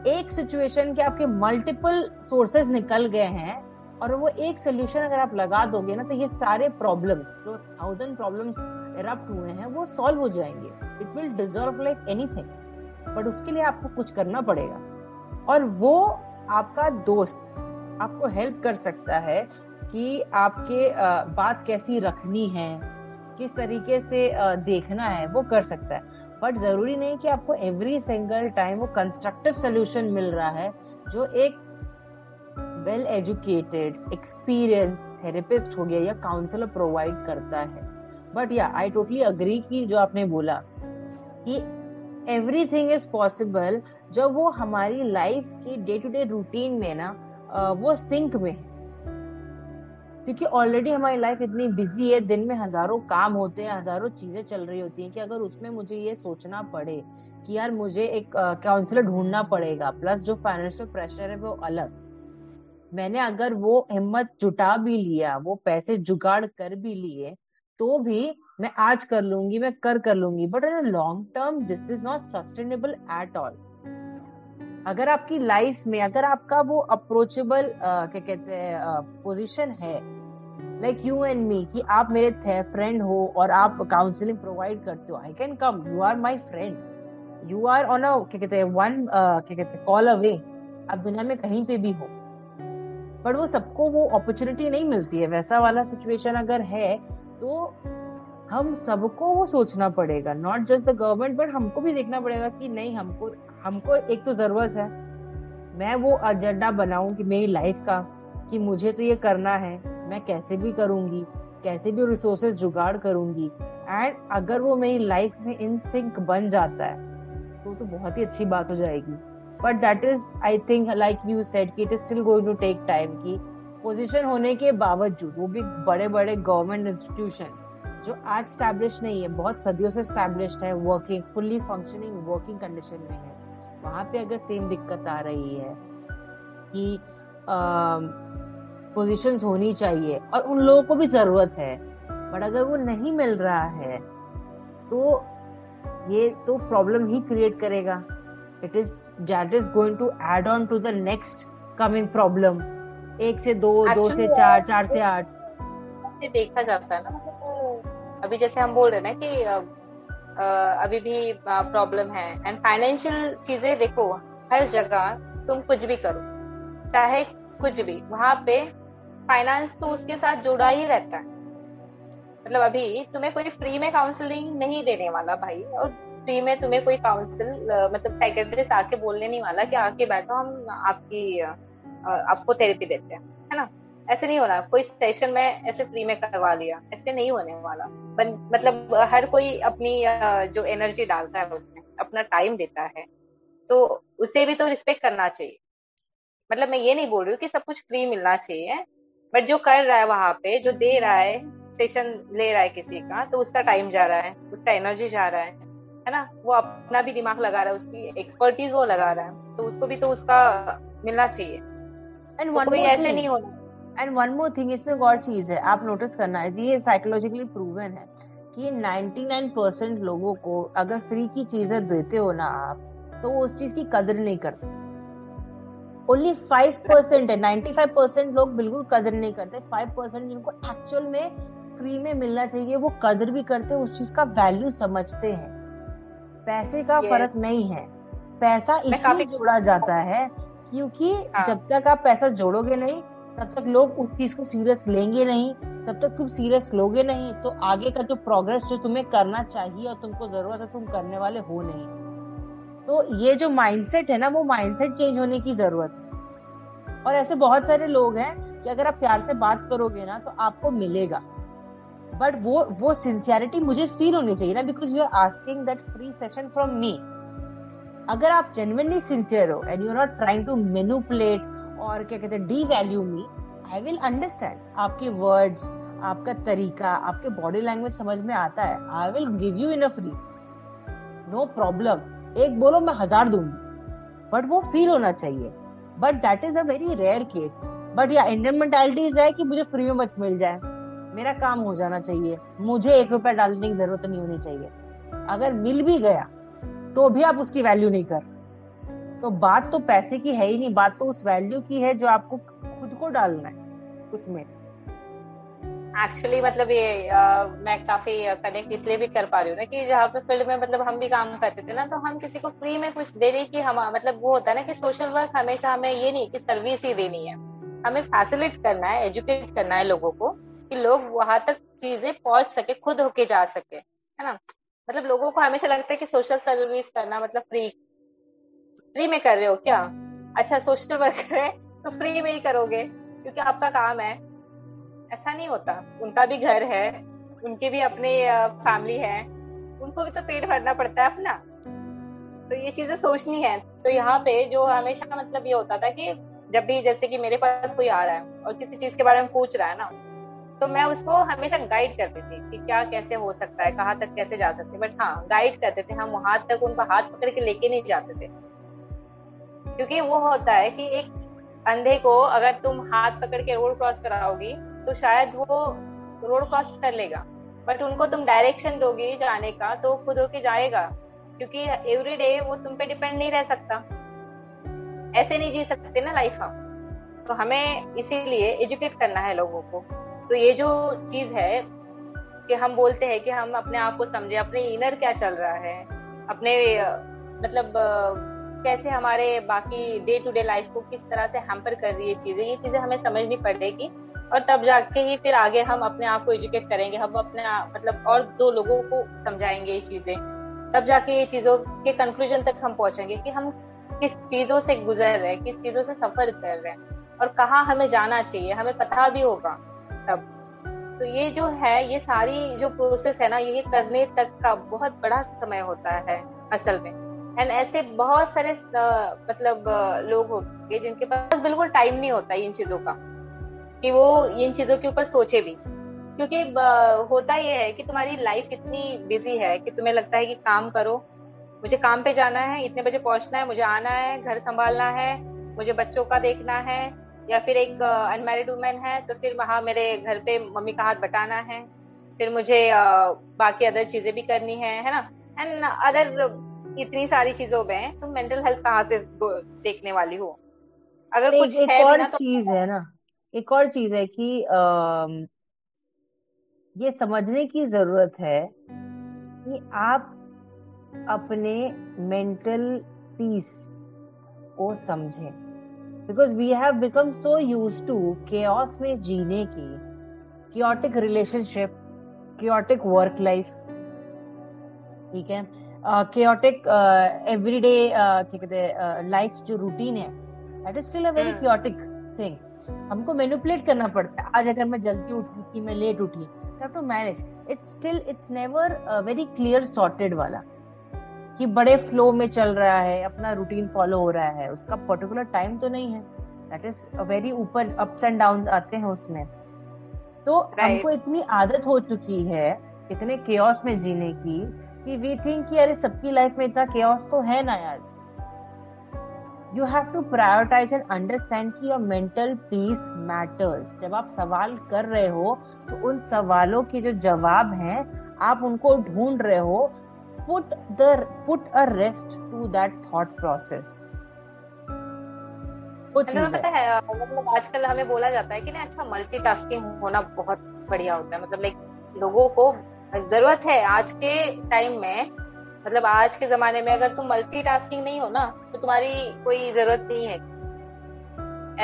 एक सिचुएशन के आपके मल्टीपल सोर्सेज निकल गए हैं, और वो एक सोल्यूशन अगर आप लगा दोगे ना तो ये सारे प्रॉब्लम्स जो थाउज़ेंड प्रॉब्लम्स इरप्ट हुए हैं, वो सॉल्व हो जाएँगे। It will deserve like anything but उसके लिए आपको कुछ करना पड़ेगा। और वो आपका दोस्त आपको हेल्प कर सकता है कि आपके बात कैसी रखनी है, किस तरीके से देखना है, वो कर सकता है। बट ज़रूरी नहीं कि आपको एवरी सिंगल टाइम वो कंस्ट्रक्टिव सोल्यूशन मिल रहा है, जो एक वेल एजुकेटेड एक्सपीरियंस थेरेपिस्ट हो गया या काउंसलर प्रोवाइड करता है। बट या आई टोटली अग्री की जो आपने बोला कि एवरीथिंग इज़ पॉसिबल जब वो हमारी लाइफ की डे टू डे रूटीन में ना वो सिंक में क्योंकि ऑलरेडी हमारी लाइफ इतनी बिज़ी है, दिन में हज़ारों काम होते हैं, हज़ारों चीज़ें चल रही होती हैं कि अगर उसमें मुझे ये सोचना पड़े कि यार मुझे एक काउंसलर ढूंढना पड़ेगा प्लस जो फाइनेंशियल प्रेशर है वो अलग। मैंने अगर वो हिम्मत जुटा भी लिया, वो पैसे जुगाड़ कर भी लिए तो भी मैं आज कर लूँगी, मैं कर कर लूँगी but in long term this is not sustainable at all अगर आपकी लाइफ में, अगर आपका वो अप्रोचेबल क्या कहते हैं पोजीशन है लाइक यू एंड मी कि आप मेरे थे फ्रेंड हो, और आप काउंसलिंग प्रोवाइड करते हो I can come you are my friend you are on a क्या कहते हैं वन क्या कहते हैं कॉल अवे आप दुनिया में कहीं पे भी हो. बट वो सबको वो अपॉर्चुनिटी नहीं मिलती है. वैसा वाला सिचुएशन अगर है तो हम सबको वो सोचना पड़ेगा not just the government but हमको भी देखना पड़ेगा कि नहीं, हमको हमको एक तो ज़रूरत है। मैं वो एजेंडा बनाऊँ कि मेरी लाइफ का, कि मुझे तो ये करना है, मैं कैसे भी करूँगी, कैसे भी रिसोर्सेज जुगाड़ करूँगी। एंड अगर वो मेरी लाइफ में इन सिंक बन जाता है तो तो बहुत ही अच्छी बात हो जाएगी। But that is I think like you said कि it is still going to take time की पोजीशन होने के बावजूद वो भी बड़े बड़े गवर्नमेंट इंस्टीट्यूशन जो आज स्टैब्लिश नहीं है बहुत सदियों से स्टैब्लिश्ड है working fully functioning working condition में है। वहाँ पे अगर सेम दिक्कत आ रही है कि पोजीशंस होनी चाहिए और उन लोगों को भी ज़रूरत है बट अगर वो नहीं मिल रहा है तो ये तो प्रॉब्लम ही क्रिएट करेगा। It is that is going to add on to the next coming problem एक से दो Actually, दो से चार चार से आठ। देखा जाता है ना मतलब तो अभी जैसे हम बोल रहे हैं ना कि अभी भी प्रॉब्लम है। एंड फाइनेंशियल चीज़ें देखो, हर जगह तुम कुछ भी करो, चाहे कुछ भी, वहाँ पे फाइनेंस तो उसके साथ जुड़ा ही रहता है। मतलब अभी तुम्हें कोई फ्री में काउंसलिंग नहीं देने वाला भाई, और फ्री में तुम्हें कोई काउंसिल मतलब साइकेट्रिस्ट आके बोलने नहीं वाला कि आके बैठो, हम आपकी आपको थेरेपी देते हैं, है ना? ऐसे नहीं होना। कोई सेशन में ऐसे फ्री में करवा लिया। ऐसे नहीं होने वाला। बन, मतलब हर कोई अपनी जो एनर्जी डालता है उसमें अपना टाइम देता है। तो उसे भी तो रिस्पेक्ट करना चाहिए। मतलब मैं ये नहीं बोल रही हूँ कि सब कुछ फ्री मिलना चाहिए बट जो कर रहा है वहाँ पे जो दे रहा है सेशन ले रहा है किसी का तो उसका टाइम जा रहा है उसका एनर्जी जा रहा है। है ना? वो अपना भी दिमाग लगा रहा है उसकी एक्सपर्टीज वो लगा रहा है। तो उसको भी तो उसका मिलना चाहिए। एंड तो कोई ऐसे नहीं होना। एंड वन मोर थिंग इसमें एक और चीज़ है आप नोटिस करना है ये साइकोलॉजिकली प्रूवन है कि 99% लोगों को अगर फ्री की चीज़ें देते हो ना आप तो वो उस चीज़ की कदर नहीं करते। ओनली फाइव परसेंट है नाइन्टी फाइव परसेंट लोग बिल्कुल कदर नहीं करते। फाइव परसेंट जिनको एक्चुअल में फ्री में मिलना चाहिए वो कदर भी करते हैं उस चीज़ का वैल्यू समझते हैं। पैसे का फ़र्क नहीं है। पैसा इसलिए जोड़ा जाता है क्योंकि हाँ. जब तक आप पैसा जोड़ोगे नहीं तब तक लोग उस चीज़ को सीरियस लेंगे नहीं, तब तक तुम सीरियस लोगे नहीं तो आगे का जो प्रोग्रेस जो तुम्हें करना चाहिए और तुमको ज़रूरत है, तुम करने वाले हो नहीं। तो ये जो माइंडसेट है ना, वो माइंडसेट चेंज होने की ज़रूरत है। और ऐसे बहुत सारे लोग हैं कि अगर आप प्यार से बात करोगे ना तो आपको मिलेगा। बट वो वो सिंसियरिटी मुझे फील होनी चाहिए ना because you are asking that free session from me अगर आप जेनवनली सिंसियर हो and you are not trying to manipulate और क्या कहते हैं devalue me I will understand आपके वर्ड्स आपका तरीका, आपके बॉडी लैंग्वेज समझ में आता है I will give you in free no problem एक बोलो, मैं हज़ार दूँगी. बट वो फील होना चाहिए. But that is a very rare case but yeah Indian mentality है कि मुझे फ्री में बच मिल जाए. मेरा काम हो जाना चाहिए. मुझे एक रुपया डालने की ज़रूरत नहीं होनी चाहिए. अगर मिल भी गया तो भी आप उसकी वैल्यू नहीं कर तो बात तो पैसे की है ही नहीं बात तो उस वैल्यू की है जो आपको खुद को डालना है उसमें। एक्चुअली मतलब ये आ, मैं काफ़ी कनेक्ट इसलिए भी कर पा रही हूँ ना कि जहाँ पे फ़ील्ड में मतलब हम भी काम करते थे ना तो हम किसी को फ्री में कुछ देने की हम मतलब वो होता है ना कि सोशल वर्क हमेशा हमें ये नहीं कि सर्विस ही देनी है। हमें फैसिलिट करना है एजुकेट करना है लोगों को कि लोग वहाँ तक चीज़ें पहुँच सके खुद होके जा सके है ना? मतलब लोगों को हमेशा लगता है कि सोशल सर्विस करना मतलब फ्री फ्री में कर रहे हो क्या? अच्छा सोशल वर्कर है तो फ्री में ही करोगे, क्योंकि आपका काम है। ऐसा नहीं होता। उनका भी घर है, उनके भी अपने फैमिली है। उनको भी तो पेट भरना पड़ता है अपना। तो ये चीज़ें सोचनी है। तो यहाँ पे जो हमेशा मतलब ये होता था कि जब भी जैसे कि मेरे पास कोई आ रहा है और किसी चीज़ के बारे में पूछ रहा है ना तो मैं उसको हमेशा गाइड करती थी कि क्या कैसे हो सकता है, कहाँ तक कैसे जा सकते बट हाँ गाइड करते थे। हम वहाँ तक उनका हाथ पकड़ के लेके नहीं जाते थे। क्योंकि वो होता है कि एक अंधे को अगर तुम हाथ पकड़ के रोड क्रॉस कराओगी तो शायद वो रोड क्रॉस कर लेगा। बट उनको तुम डायरेक्शन दोगी जाने का तो खुद होके जाएगा। क्योंकि एवरी डे वो तुम पे डिपेंड नहीं रह सकता। ऐसे नहीं जी सकते ना लाइफ हम तो हमें इसीलिए एजुकेट करना है लोगों को। तो ये जो चीज़ है कि हम बोलते हैं कि हम अपने आप को समझे, अपने इनर क्या चल रहा है? अपने मतलब कैसे हमारे बाकी डे टू डे लाइफ को किस तरह से हैम्पर कर रही है चीज़ें, ये चीज़ें हमें समझनी पड़ेगी। और तब जाके ही फिर आगे हम अपने आप को एजुकेट करेंगे, हम अपने मतलब और दो लोगों को समझाएँगे ये चीज़ें। तब जाके ये चीज़ों के कंक्लूजन तक हम पहुँचेंगे कि हम किस चीज़ों से गुजर रहे हैं, किस चीज़ों से सफ़र कर रहे हैं और कहाँ हमें जाना चाहिए, हमें पता भी होगा तब। तो ये जो है, ये सारी जो प्रोसेस है ना, ये करने तक का बहुत बड़ा समय होता है असल में। एंड ऐसे बहुत सारे मतलब लोग होंगे जिनके पास बिल्कुल टाइम नहीं होता इन चीज़ों का, कि वो इन चीज़ों के ऊपर सोचे भी। क्योंकि होता ये है कि तुम्हारी लाइफ इतनी बिज़ी है कि तुम्हें लगता है कि काम करो, मुझे काम पे जाना है, इतने बजे पहुँचना है, मुझे आना है, घर संभालना है, मुझे बच्चों का देखना है, या फिर एक अनमेरिड वुमेन है तो फिर वहाँ मेरे घर पे मम्मी का हाथ बटाना है, फिर मुझे बाकी अदर चीज़ें भी करनी है है ना? एंड अदर इतनी सारी चीज़ों में तुम मेंटल हेल्थ कहाँ से देखने वाली हो? अगर कुछ एक है और चीज़ तो चीज़ है। ना एक और चीज़ है कि आ, ये समझने की ज़रूरत है कि आप अपने मेंटल पीस को समझें। Because we have become so use to chaos में जीने की chaotic relationship chaotic work life ठीक है? केओटिक एवरीडे क्या कहते हैं लाइफ जो रूटीन है that is still a very chaotic thing हमको मैनिपुलेट करना पड़ता है। आज अगर मैं जल्दी उठी कि मैं लेट उठी to manage it's still it's never very clear sorted वाला कि बड़े फ्लो में चल रहा है अपना रूटीन फॉलो हो रहा है। उसका पर्टिकुलर टाइम तो नहीं है। दैट इज़ वेरी ऊपर अप्स एंड डाउन आते हैं उसमें। तो right. हमको इतनी आदत हो चुकी है इतने केओस में जीने की कि वी थिंक कि अरे सबकी लाइफ में इतना केओस तो है ना यार। You have to prioritize and understand कि योर मेंटल पीस मैटर्स जब आप सवाल कर रहे हो तो उन सवालों के जो जवाब हैं आप उनको ढूंढ रहे हो। Put the put a rest to that thought process पता है मतलब आजकल हमें बोला जाता है कि ना अच्छा मल्टीटास्किंग होना बहुत बढ़िया होता है। मतलब लाइक लोगों को ज़रूरत है आज के टाइम में। मतलब आज के जमाने में अगर तुम मल्टीटास्किंग नहीं हो ना तो तुम्हारी कोई ज़रूरत नहीं है।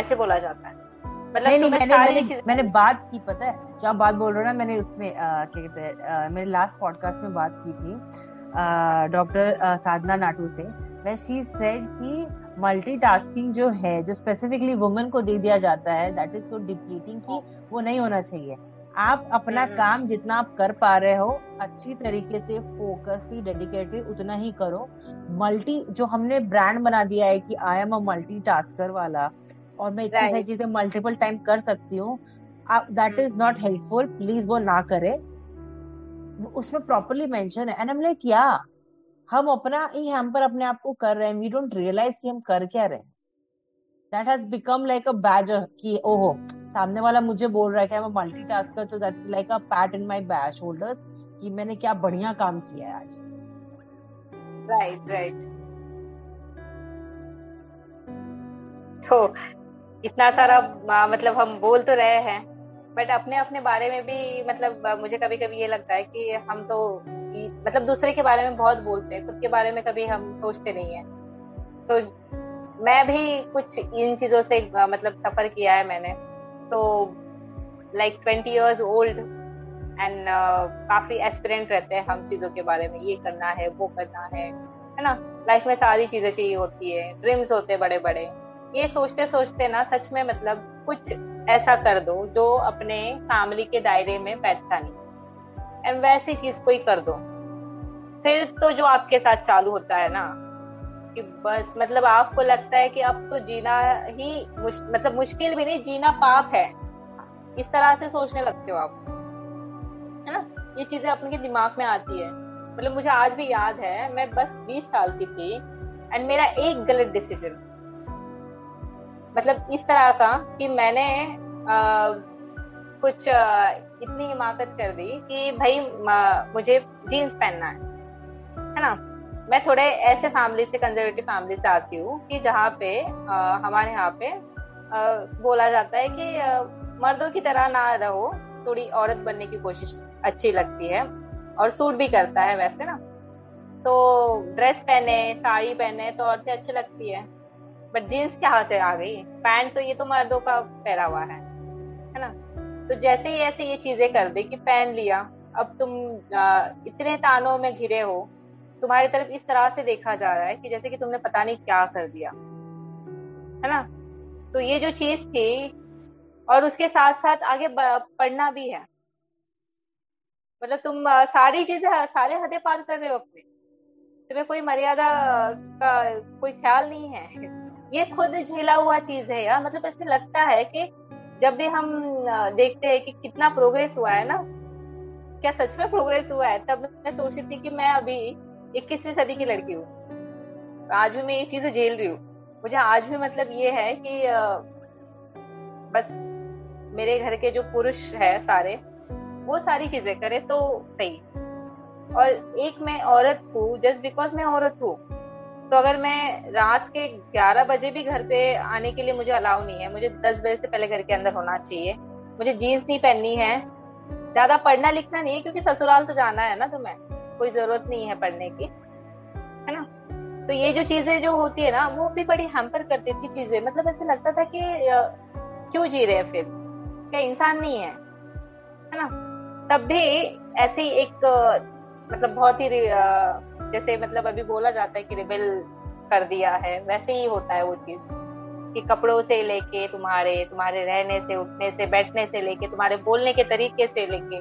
ऐसे बोला जाता है। मतलब नहीं, नहीं, मैंने मैंने, मैंने बात की पता है? जो आप बात बोल रहे हो ना मैंने उसमें क्या कहते हैं मेरे लास्ट पॉडकास्ट में बात की थी डॉक्टर साधना नाटू से। मैं शी सेड कि मल्टीटास्किंग जो है जो स्पेसिफिकली वुमेन को दे दिया जाता है दैट इज़ सो डिप्लीटिंग कि वो नहीं होना चाहिए। आप अपना हम्म। काम जितना आप कर पा रहे हो अच्छी तरीके से फोकसली डेडिकेटेड उतना ही करो। मल्टी जो हमने ब्रांड बना दिया है कि I am a multitasker वाला और मैं इतनी सारी चीज़ें मल्टीपल टाइम कर सकती हूँ that is not helpful please वो ना करे। उसमें प्रॉपरली मेंशन है। एंड हम लाइक क्या हम अपना ही हम पर अपने आप को कर रहे हैं। वी डोंट रियलाइज़ कि हम कर क्या रहे हैं। That has become like a badge कि ओहो सामने वाला मुझे बोल रहा है मैं मल्टीटास्कर तो that's like a pat in my back shoulders कि मैंने क्या बढ़िया काम किया है आज। राइट राइट तो इतना सारा मतलब हम बोल तो रहे हैं बट अपने अपने बारे में भी मतलब मुझे कभी कभी ये लगता है कि हम तो मतलब दूसरे के बारे में बहुत बोलते हैं, खुद के बारे में कभी हम सोचते नहीं है। तो मैं भी कुछ इन चीज़ों से मतलब सफ़र किया है मैंने। तो like twenty years old and काफ़ी एस्पिरेंट रहते हैं हम चीज़ों के बारे में, ये करना है, वो करना है है ना? लाइफ में सारी चीज़ें चाहिए होती है ड्रीम्स होते बड़े बड़े ये सोचते सोचते ना, सच में मतलब कुछ ऐसा कर दो जो अपने फैमिली के दायरे में बैठता नहीं। एंड वैसी चीज़ कोई कर दो। फिर तो जो आपके साथ चालू होता है ना कि बस मतलब आपको लगता है कि अब तो जीना ही मुश, मतलब मुश्किल भी नहीं जीना पाप है। इस तरह से सोचने लगते हो आप। है ना? ये चीज़ें अपने के दिमाग में आती है। मतलब मुझे आज भी याद है मैं बस 20 साल की थी एंड मेरा एक गलत डिसीज़न मतलब इस तरह का कि मैंने आ, कुछ आ, इतनी हिमाकत कर दी कि भाई मुझे जीन्स पहनना है। है ना? मैं थोड़े ऐसे फैमिली से कंजर्वेटिव फैमिली से आती हूँ कि जहाँ पे आ, हमारे यहाँ पे आ, बोला जाता है कि आ, मर्दों की तरह ना रहो थोड़ी औरत बनने की कोशिश अच्छी लगती है और सूट भी करता है वैसे ना। तो ड्रेस पहने साड़ी पहने तो औरतें अच्छी लगती है बट जीन्स कहाँ से आ गई? पैंट तो ये तो मर्दों का पहरा हुआ है है ना? तो जैसे ही ऐसे ये चीज़ें कर दी कि पहन लिया अब तुम आ, इतने तानों में घिरे हो तुम्हारी तरफ़ इस तरह से देखा जा रहा है कि जैसे कि तुमने पता नहीं क्या कर दिया, है ना? तो ये जो चीज़ थी, और उसके साथ साथ आगे पढ़ना भी है। मतलब तुम सारी चीज़ें, सारे हदे पार कर रहे हो अपने। तुम्हें कोई मर्यादा का कोई ख्याल नहीं है। ये खुद झेला हुआ चीज़ है यार। मतलब ऐसे लगता है कि जब भी हम देखते हैं कि कितना प्रोग्रेस हुआ है ना, क्या सच में प्रोग्रेस हुआ है, तब मैं सोचती थी कि मैं अभी इक्कीसवीं सदी की लड़की हूँ। आज भी मैं ये चीज़ें झेल रही हूँ। मुझे आज भी मतलब ये है कि बस मेरे घर के जो पुरुष है सारे, वो सारी चीज़ें करे तो सही। और एक मैं औरत हूँ, जस्ट बिकॉज़ मैं औरत हूँ तो अगर मैं रात के 11 बजे भी घर पे आने के लिए मुझे अलाउ नहीं है, मुझे 10 बजे से पहले घर के अंदर होना चाहिए, मुझे जीन्स नहीं पहननी है, ज़्यादा पढ़ना लिखना नहीं है, क्योंकि ससुराल तो जाना है ना तुम्हें। कोई ज़रूरत नहीं है पढ़ने की, है ना? तो ये जो चीज़ें जो होती है ना, वो भी बड़ी हैम्पर कर देती चीज़ें। मतलब ऐसे लगता था कि क्यों जी रहे फिर? क्या इंसान नहीं है? है ना? तब भी ऐसे एक मतलब बहुत ही जैसे मतलब अभी बोला जाता है कि रिबेल कर दिया है, वैसे ही होता है वो चीज़। कि कपड़ों से लेके तुम्हारे तुम्हारे रहने से, उठने से, बैठने से लेके, तुम्हारे बोलने के तरीके से लेके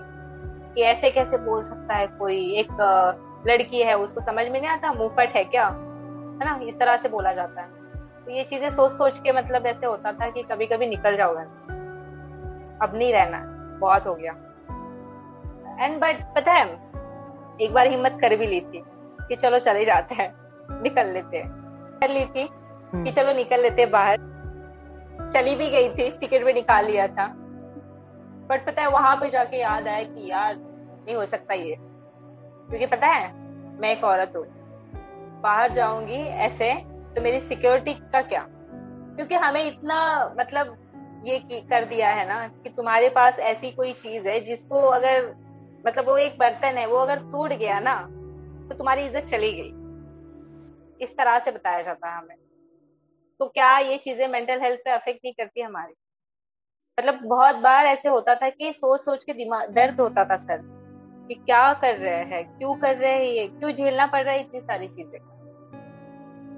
कि ऐसे कैसे बोल सकता है कोई? एक लड़की है उसको समझ में नहीं आता मुंहफट है क्या? है ना? इस तरह से बोला जाता है। तो ये चीज़ें सोच सोच के मतलब ऐसे होता था कि कभी कभी निकल जाओगे अब नहीं रहना बहुत हो गया। एंड बट पता है एक बार हिम्मत कर भी ली थी कि चलो चले जाते हैं निकल लेते हैं। कर ली थी कि हम्म। चलो निकल लेते बाहर। चली भी गई थी टिकट भी निकाल लिया था। बट पता है, वहाँ पे जाके याद आया कि यार, नहीं हो सकता ये। क्योंकि पता है, मैं एक औरत हूँ। बाहर जाऊँगी ऐसे तो मेरी सिक्योरिटी का क्या? क्योंकि हमें इतना मतलब ये कर दिया है ना, कि तुम्हारे पास ऐसी कोई चीज़ है, जिसको अगर मतलब वो एक बर्तन है, वो अगर टूट गया ना तो तुम्हारी इज़्ज़त चली गई। इस तरह से बताया जाता है हमें। तो क्या ये चीज़ें मेंटल हेल्थ पे अफेक्ट नहीं करती हमारी? मतलब बहुत बार ऐसे होता था कि सोच सोच के दिमाग, दर्द होता था सर, कि क्या कर रहे हैं, क्यों कर रहे हैं ये, क्यों झेलना पड़ रहा है इतनी सारी चीज़ें।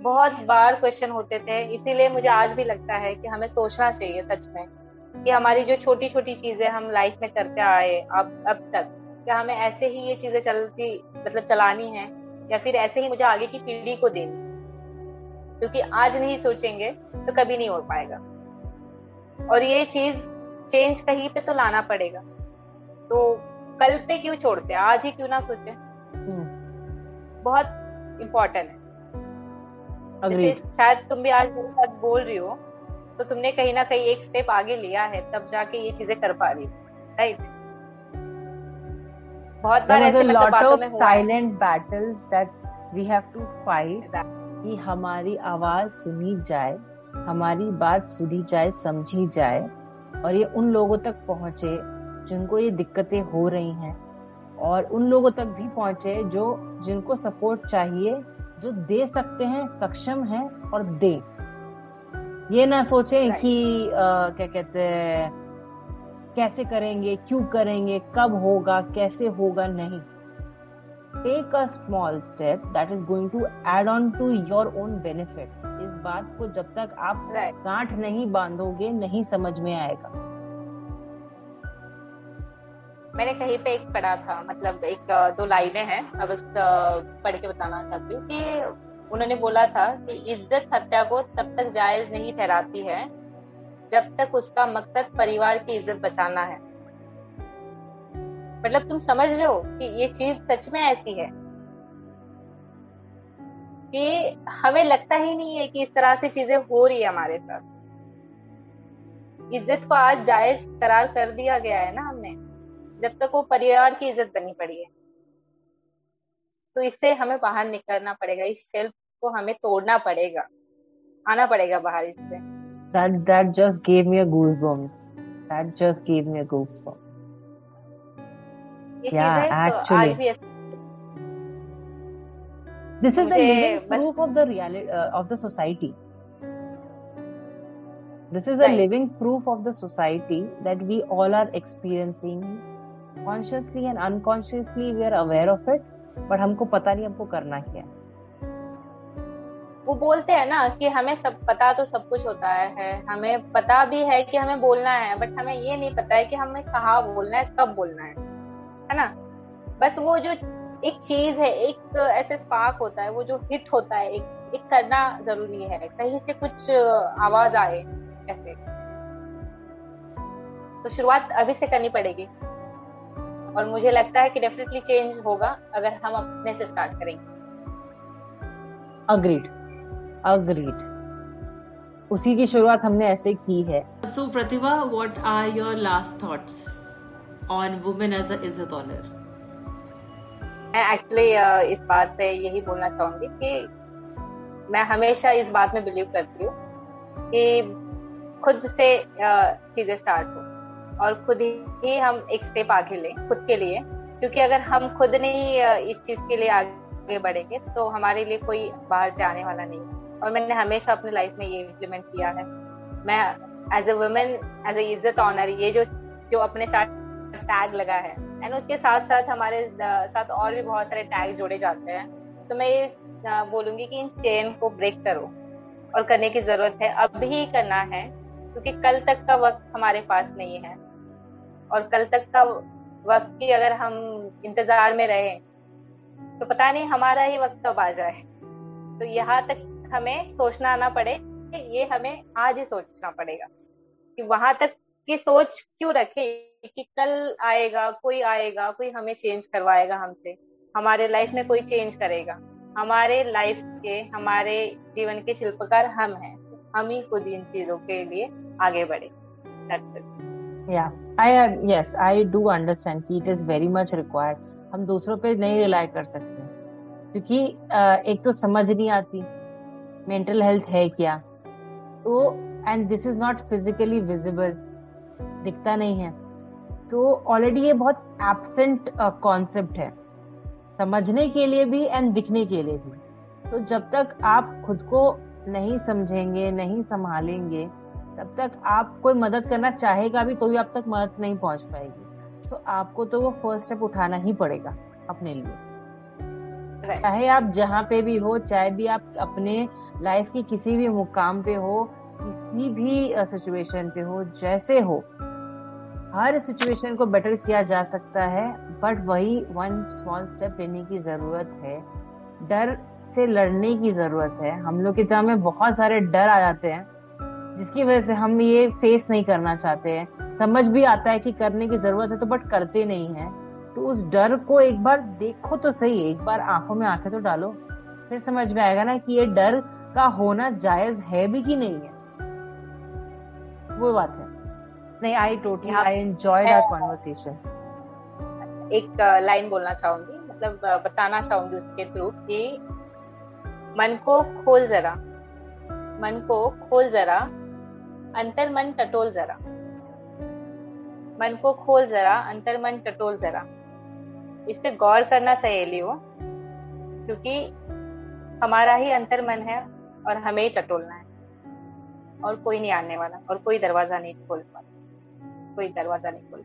बहुत बार क्वेश्चन होते थे, इसीलिए मुझे आज भी लगता है कि हमें सोचना चाहिए सच में, कि हमारी जो छोटी छोटी चीज़ें हम लाइफ में करते आए, अब अब तक, क्या हमें ऐसे ही ये चीज़ें चलती मतलब चलानी है, या फिर ऐसे ही मुझे आगे की पीढ़ी को देनी क्योंकि आज नहीं सोचेंगे तो कभी नहीं हो पाएगा। और ये चीज़ चेंज कहीं पे तो लाना पड़ेगा। तो कल पे क्यों छोड़ते आज ही क्यों ना सोचे? हम्म। बहुत इम्पोर्टेंट है। शायद तुम भी आज मेरे साथ बोल रही हो तो तुमने कहीं ना कहीं एक स्टेप आगे लिया है तब जाके ये चीज़ें कर पा रही राइट बहुत बार ऐसे बातों में silent battles that we have to fight कि हमारी आवाज़ सुनी जाए। हमारी बात सुधी जाए समझी जाए और ये उन लोगों तक पहुँचे जिनको ये दिक्कतें हो रही हैं और उन लोगों तक भी पहुँचे जो जिनको सपोर्ट चाहिए जो दे सकते हैं सक्षम है और दे। ये ना सोचें कि आ, क्या कहते हैं कैसे करेंगे क्यों करेंगे कब होगा कैसे होगा नहीं। Take a small step that is going to add on to your own benefit इस बात को जब तक आप गांठ नहीं बांधोगे नहीं समझ में आएगा। मैंने कहीं पे एक पढ़ा था मतलब एक दो लाइनें हैं अब इस पढ़ के बताना चाहती हूँ कि उन्होंने बोला था कि इज़्ज़त हत्या को तब तक जायज़ नहीं ठहराती है जब तक उसका मकसद परिवार की इज़्ज़त बचाना है। मतलब तुम समझ रहे हो कि ये चीज़ सच में ऐसी है? कि हमें लगता ही नहीं है कि इस तरह से चीज़ें हो रही है हमारे साथ। इज़्ज़त को आज जायज़ करार कर दिया गया है ना हमने जब तक वो परिवार की इज़्ज़त बनी पड़ी है। तो इससे हमें बाहर निकलना पड़ेगा इस शेल्फ को हमें तोड़ना पड़ेगा आना पड़ेगा बाहर इससे। That that just gave me a goosebumps. That just gave me a goosebumps. yeah actually this this is the living proof of the reality of the society this is a living proof of the society that we all are experiencing consciously and unconsciously we are aware of it but हमको पता नहीं हमको करना क्या वो बोलते हैं ना कि हमें सब पता तो सब कुछ होता है हमें पता भी है कि हमें बोलना है बट हमें ये नहीं पता है कि हमें कहा बोलना है कब बोलना है है ना? बस वो जो एक चीज़ है एक ऐसे स्पार्क होता है वो जो हिट होता है एक एक करना ज़रूरी है कहीं से कुछ आवाज़ आए ऐसे। तो शुरुआत अभी से करनी पड़ेगी। और मुझे लगता है कि डेफिनेटली चेंज होगा अगर हम अपने से स्टार्ट करेंगे। अग्रीड अग्रीड उसी की शुरुआत हमने ऐसे की है। So Pratibha what are your last thoughts on women as a इज़्ज़त ऑनर मैं एक्चुअली इस बात पे यही बोलना चाहूँगी कि मैं हमेशा इस बात में बिलीव करती हूँ कि खुद से चीज़ें स्टार्ट हो और खुद ही हम एक स्टेप आगे लें, खुद के लिए। क्योंकि अगर हम खुद नहीं इस चीज़ के लिए आगे बढ़ेंगे तो हमारे लिए कोई बाहर से आने वाला नहीं और मैंने हमेशा अपने लाइफ में ये इम्प्लीमेंट किया है। मैं as a women as a इज़्ज़त ऑनर ये जो जो अपने साथ टैग लगा है एंड उसके साथ साथ हमारे साथ और भी बहुत सारे टैग जोड़े जाते हैं। तो मैं ये बोलूँगी कि इन चेन को ब्रेक करो और करने की ज़रूरत है। अब ही करना है, क्योंकि कल तक का वक्त हमारे पास नहीं है। और कल तक का वक्त की अगर हम इंतज़ार में रहे तो पता नहीं हमारा ही वक्त कब आ जाए। तो यहाँ तक हमें सोचना ना पड़े, ये हमें आज ही सोचना पड़ेगा कि वहाँ तक की सोच क्यों रखे? कि कल आएगा, कोई आएगा, कोई हमें चेंज करवाएगा हमसे। हमारे लाइफ में कोई चेंज करेगा। हमारे लाइफ के, हमारे जीवन के शिल्पकार हम हैं। हम ही खुद इन चीज़ों के लिए आगे बढ़े। Yeah. I yes, i do understand कि it is very much required. हम दूसरों पे नहीं रिलाई कर सकते। क्योंकि एक तो समझ नहीं आती। मेंटल हेल्थ है क्या? तो and this is not physically visible दिखता नहीं है। तो ऑलरेडी ये बहुत एबसेंट कॉन्सेप्ट uh, है। समझने के लिए भी एंड दिखने के लिए भी। तो so, जब तक आप खुद को नहीं समझेंगे नहीं संभालेंगे तब तक आप कोई मदद करना चाहेगा भी तो भी आप तक मदद नहीं पहुँच पाएगी। सो so, आपको तो वो फ़र्स्ट स्टेप उठाना ही पड़ेगा अपने लिए। चाहे आप जहाँ पे भी हो चाहे भी आप अपने लाइफ के किसी भी मुकाम पे हो किसी भी सिचुएशन पे हो जैसे हो हर सिचुएशन को बेटर किया जा सकता है बट वही वन स्मॉल स्टेप लेने की ज़रूरत है। डर से लड़ने की ज़रूरत है। हम लोग की तरह में बहुत सारे डर आ जाते हैं, जिसकी वजह से हम ये फेस नहीं करना चाहते हैं। समझ भी आता है कि करने की ज़रूरत है तो बट करते नहीं है। तो उस डर को एक बार देखो तो सही, एक बार आँखों में आँखें तो डालो, फिर समझ में आएगा ना कि ये डर का होना जायज़ है भी कि नहीं है। वो बात है। नहीं I totally I enjoyed our conversation एक लाइन बोलना चाहूँगी मतलब बताना चाहूँगी उसके थ्रू कि मन को खोल जरा मन को खोल जरा अंतर मन टटोल जरा। मन को खोल जरा अंतर मन टटोल जरा। इस पे गौर करना सहेलियों क्योंकि हमारा ही अंतर मन है और हमें ही टटोलना है। और कोई नहीं आने वाला और कोई दरवाज़ा नहीं खोल पाता कोई दरवाज़ा नहीं खोल।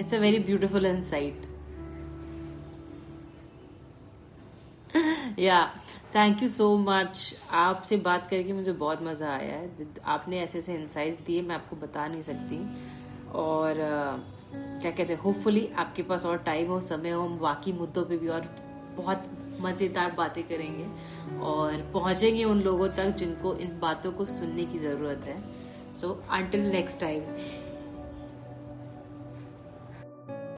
It's a very beautiful insight yeah thank you so much आपसे बात करके मुझे बहुत मज़ा आया है। आपने ऐसे ऐसे इंसाइट्स दिए, मैं आपको बता नहीं सकती। और क्या कहते हैं होपफुली आपके पास और टाइम हो, समय हो, हम बाकी मुद्दों पे भी और बहुत मज़ेदार बातें करेंगे। और पहुँचेंगे उन लोगों तक जिनको इन बातों को सुनने की ज़रूरत है। So until next time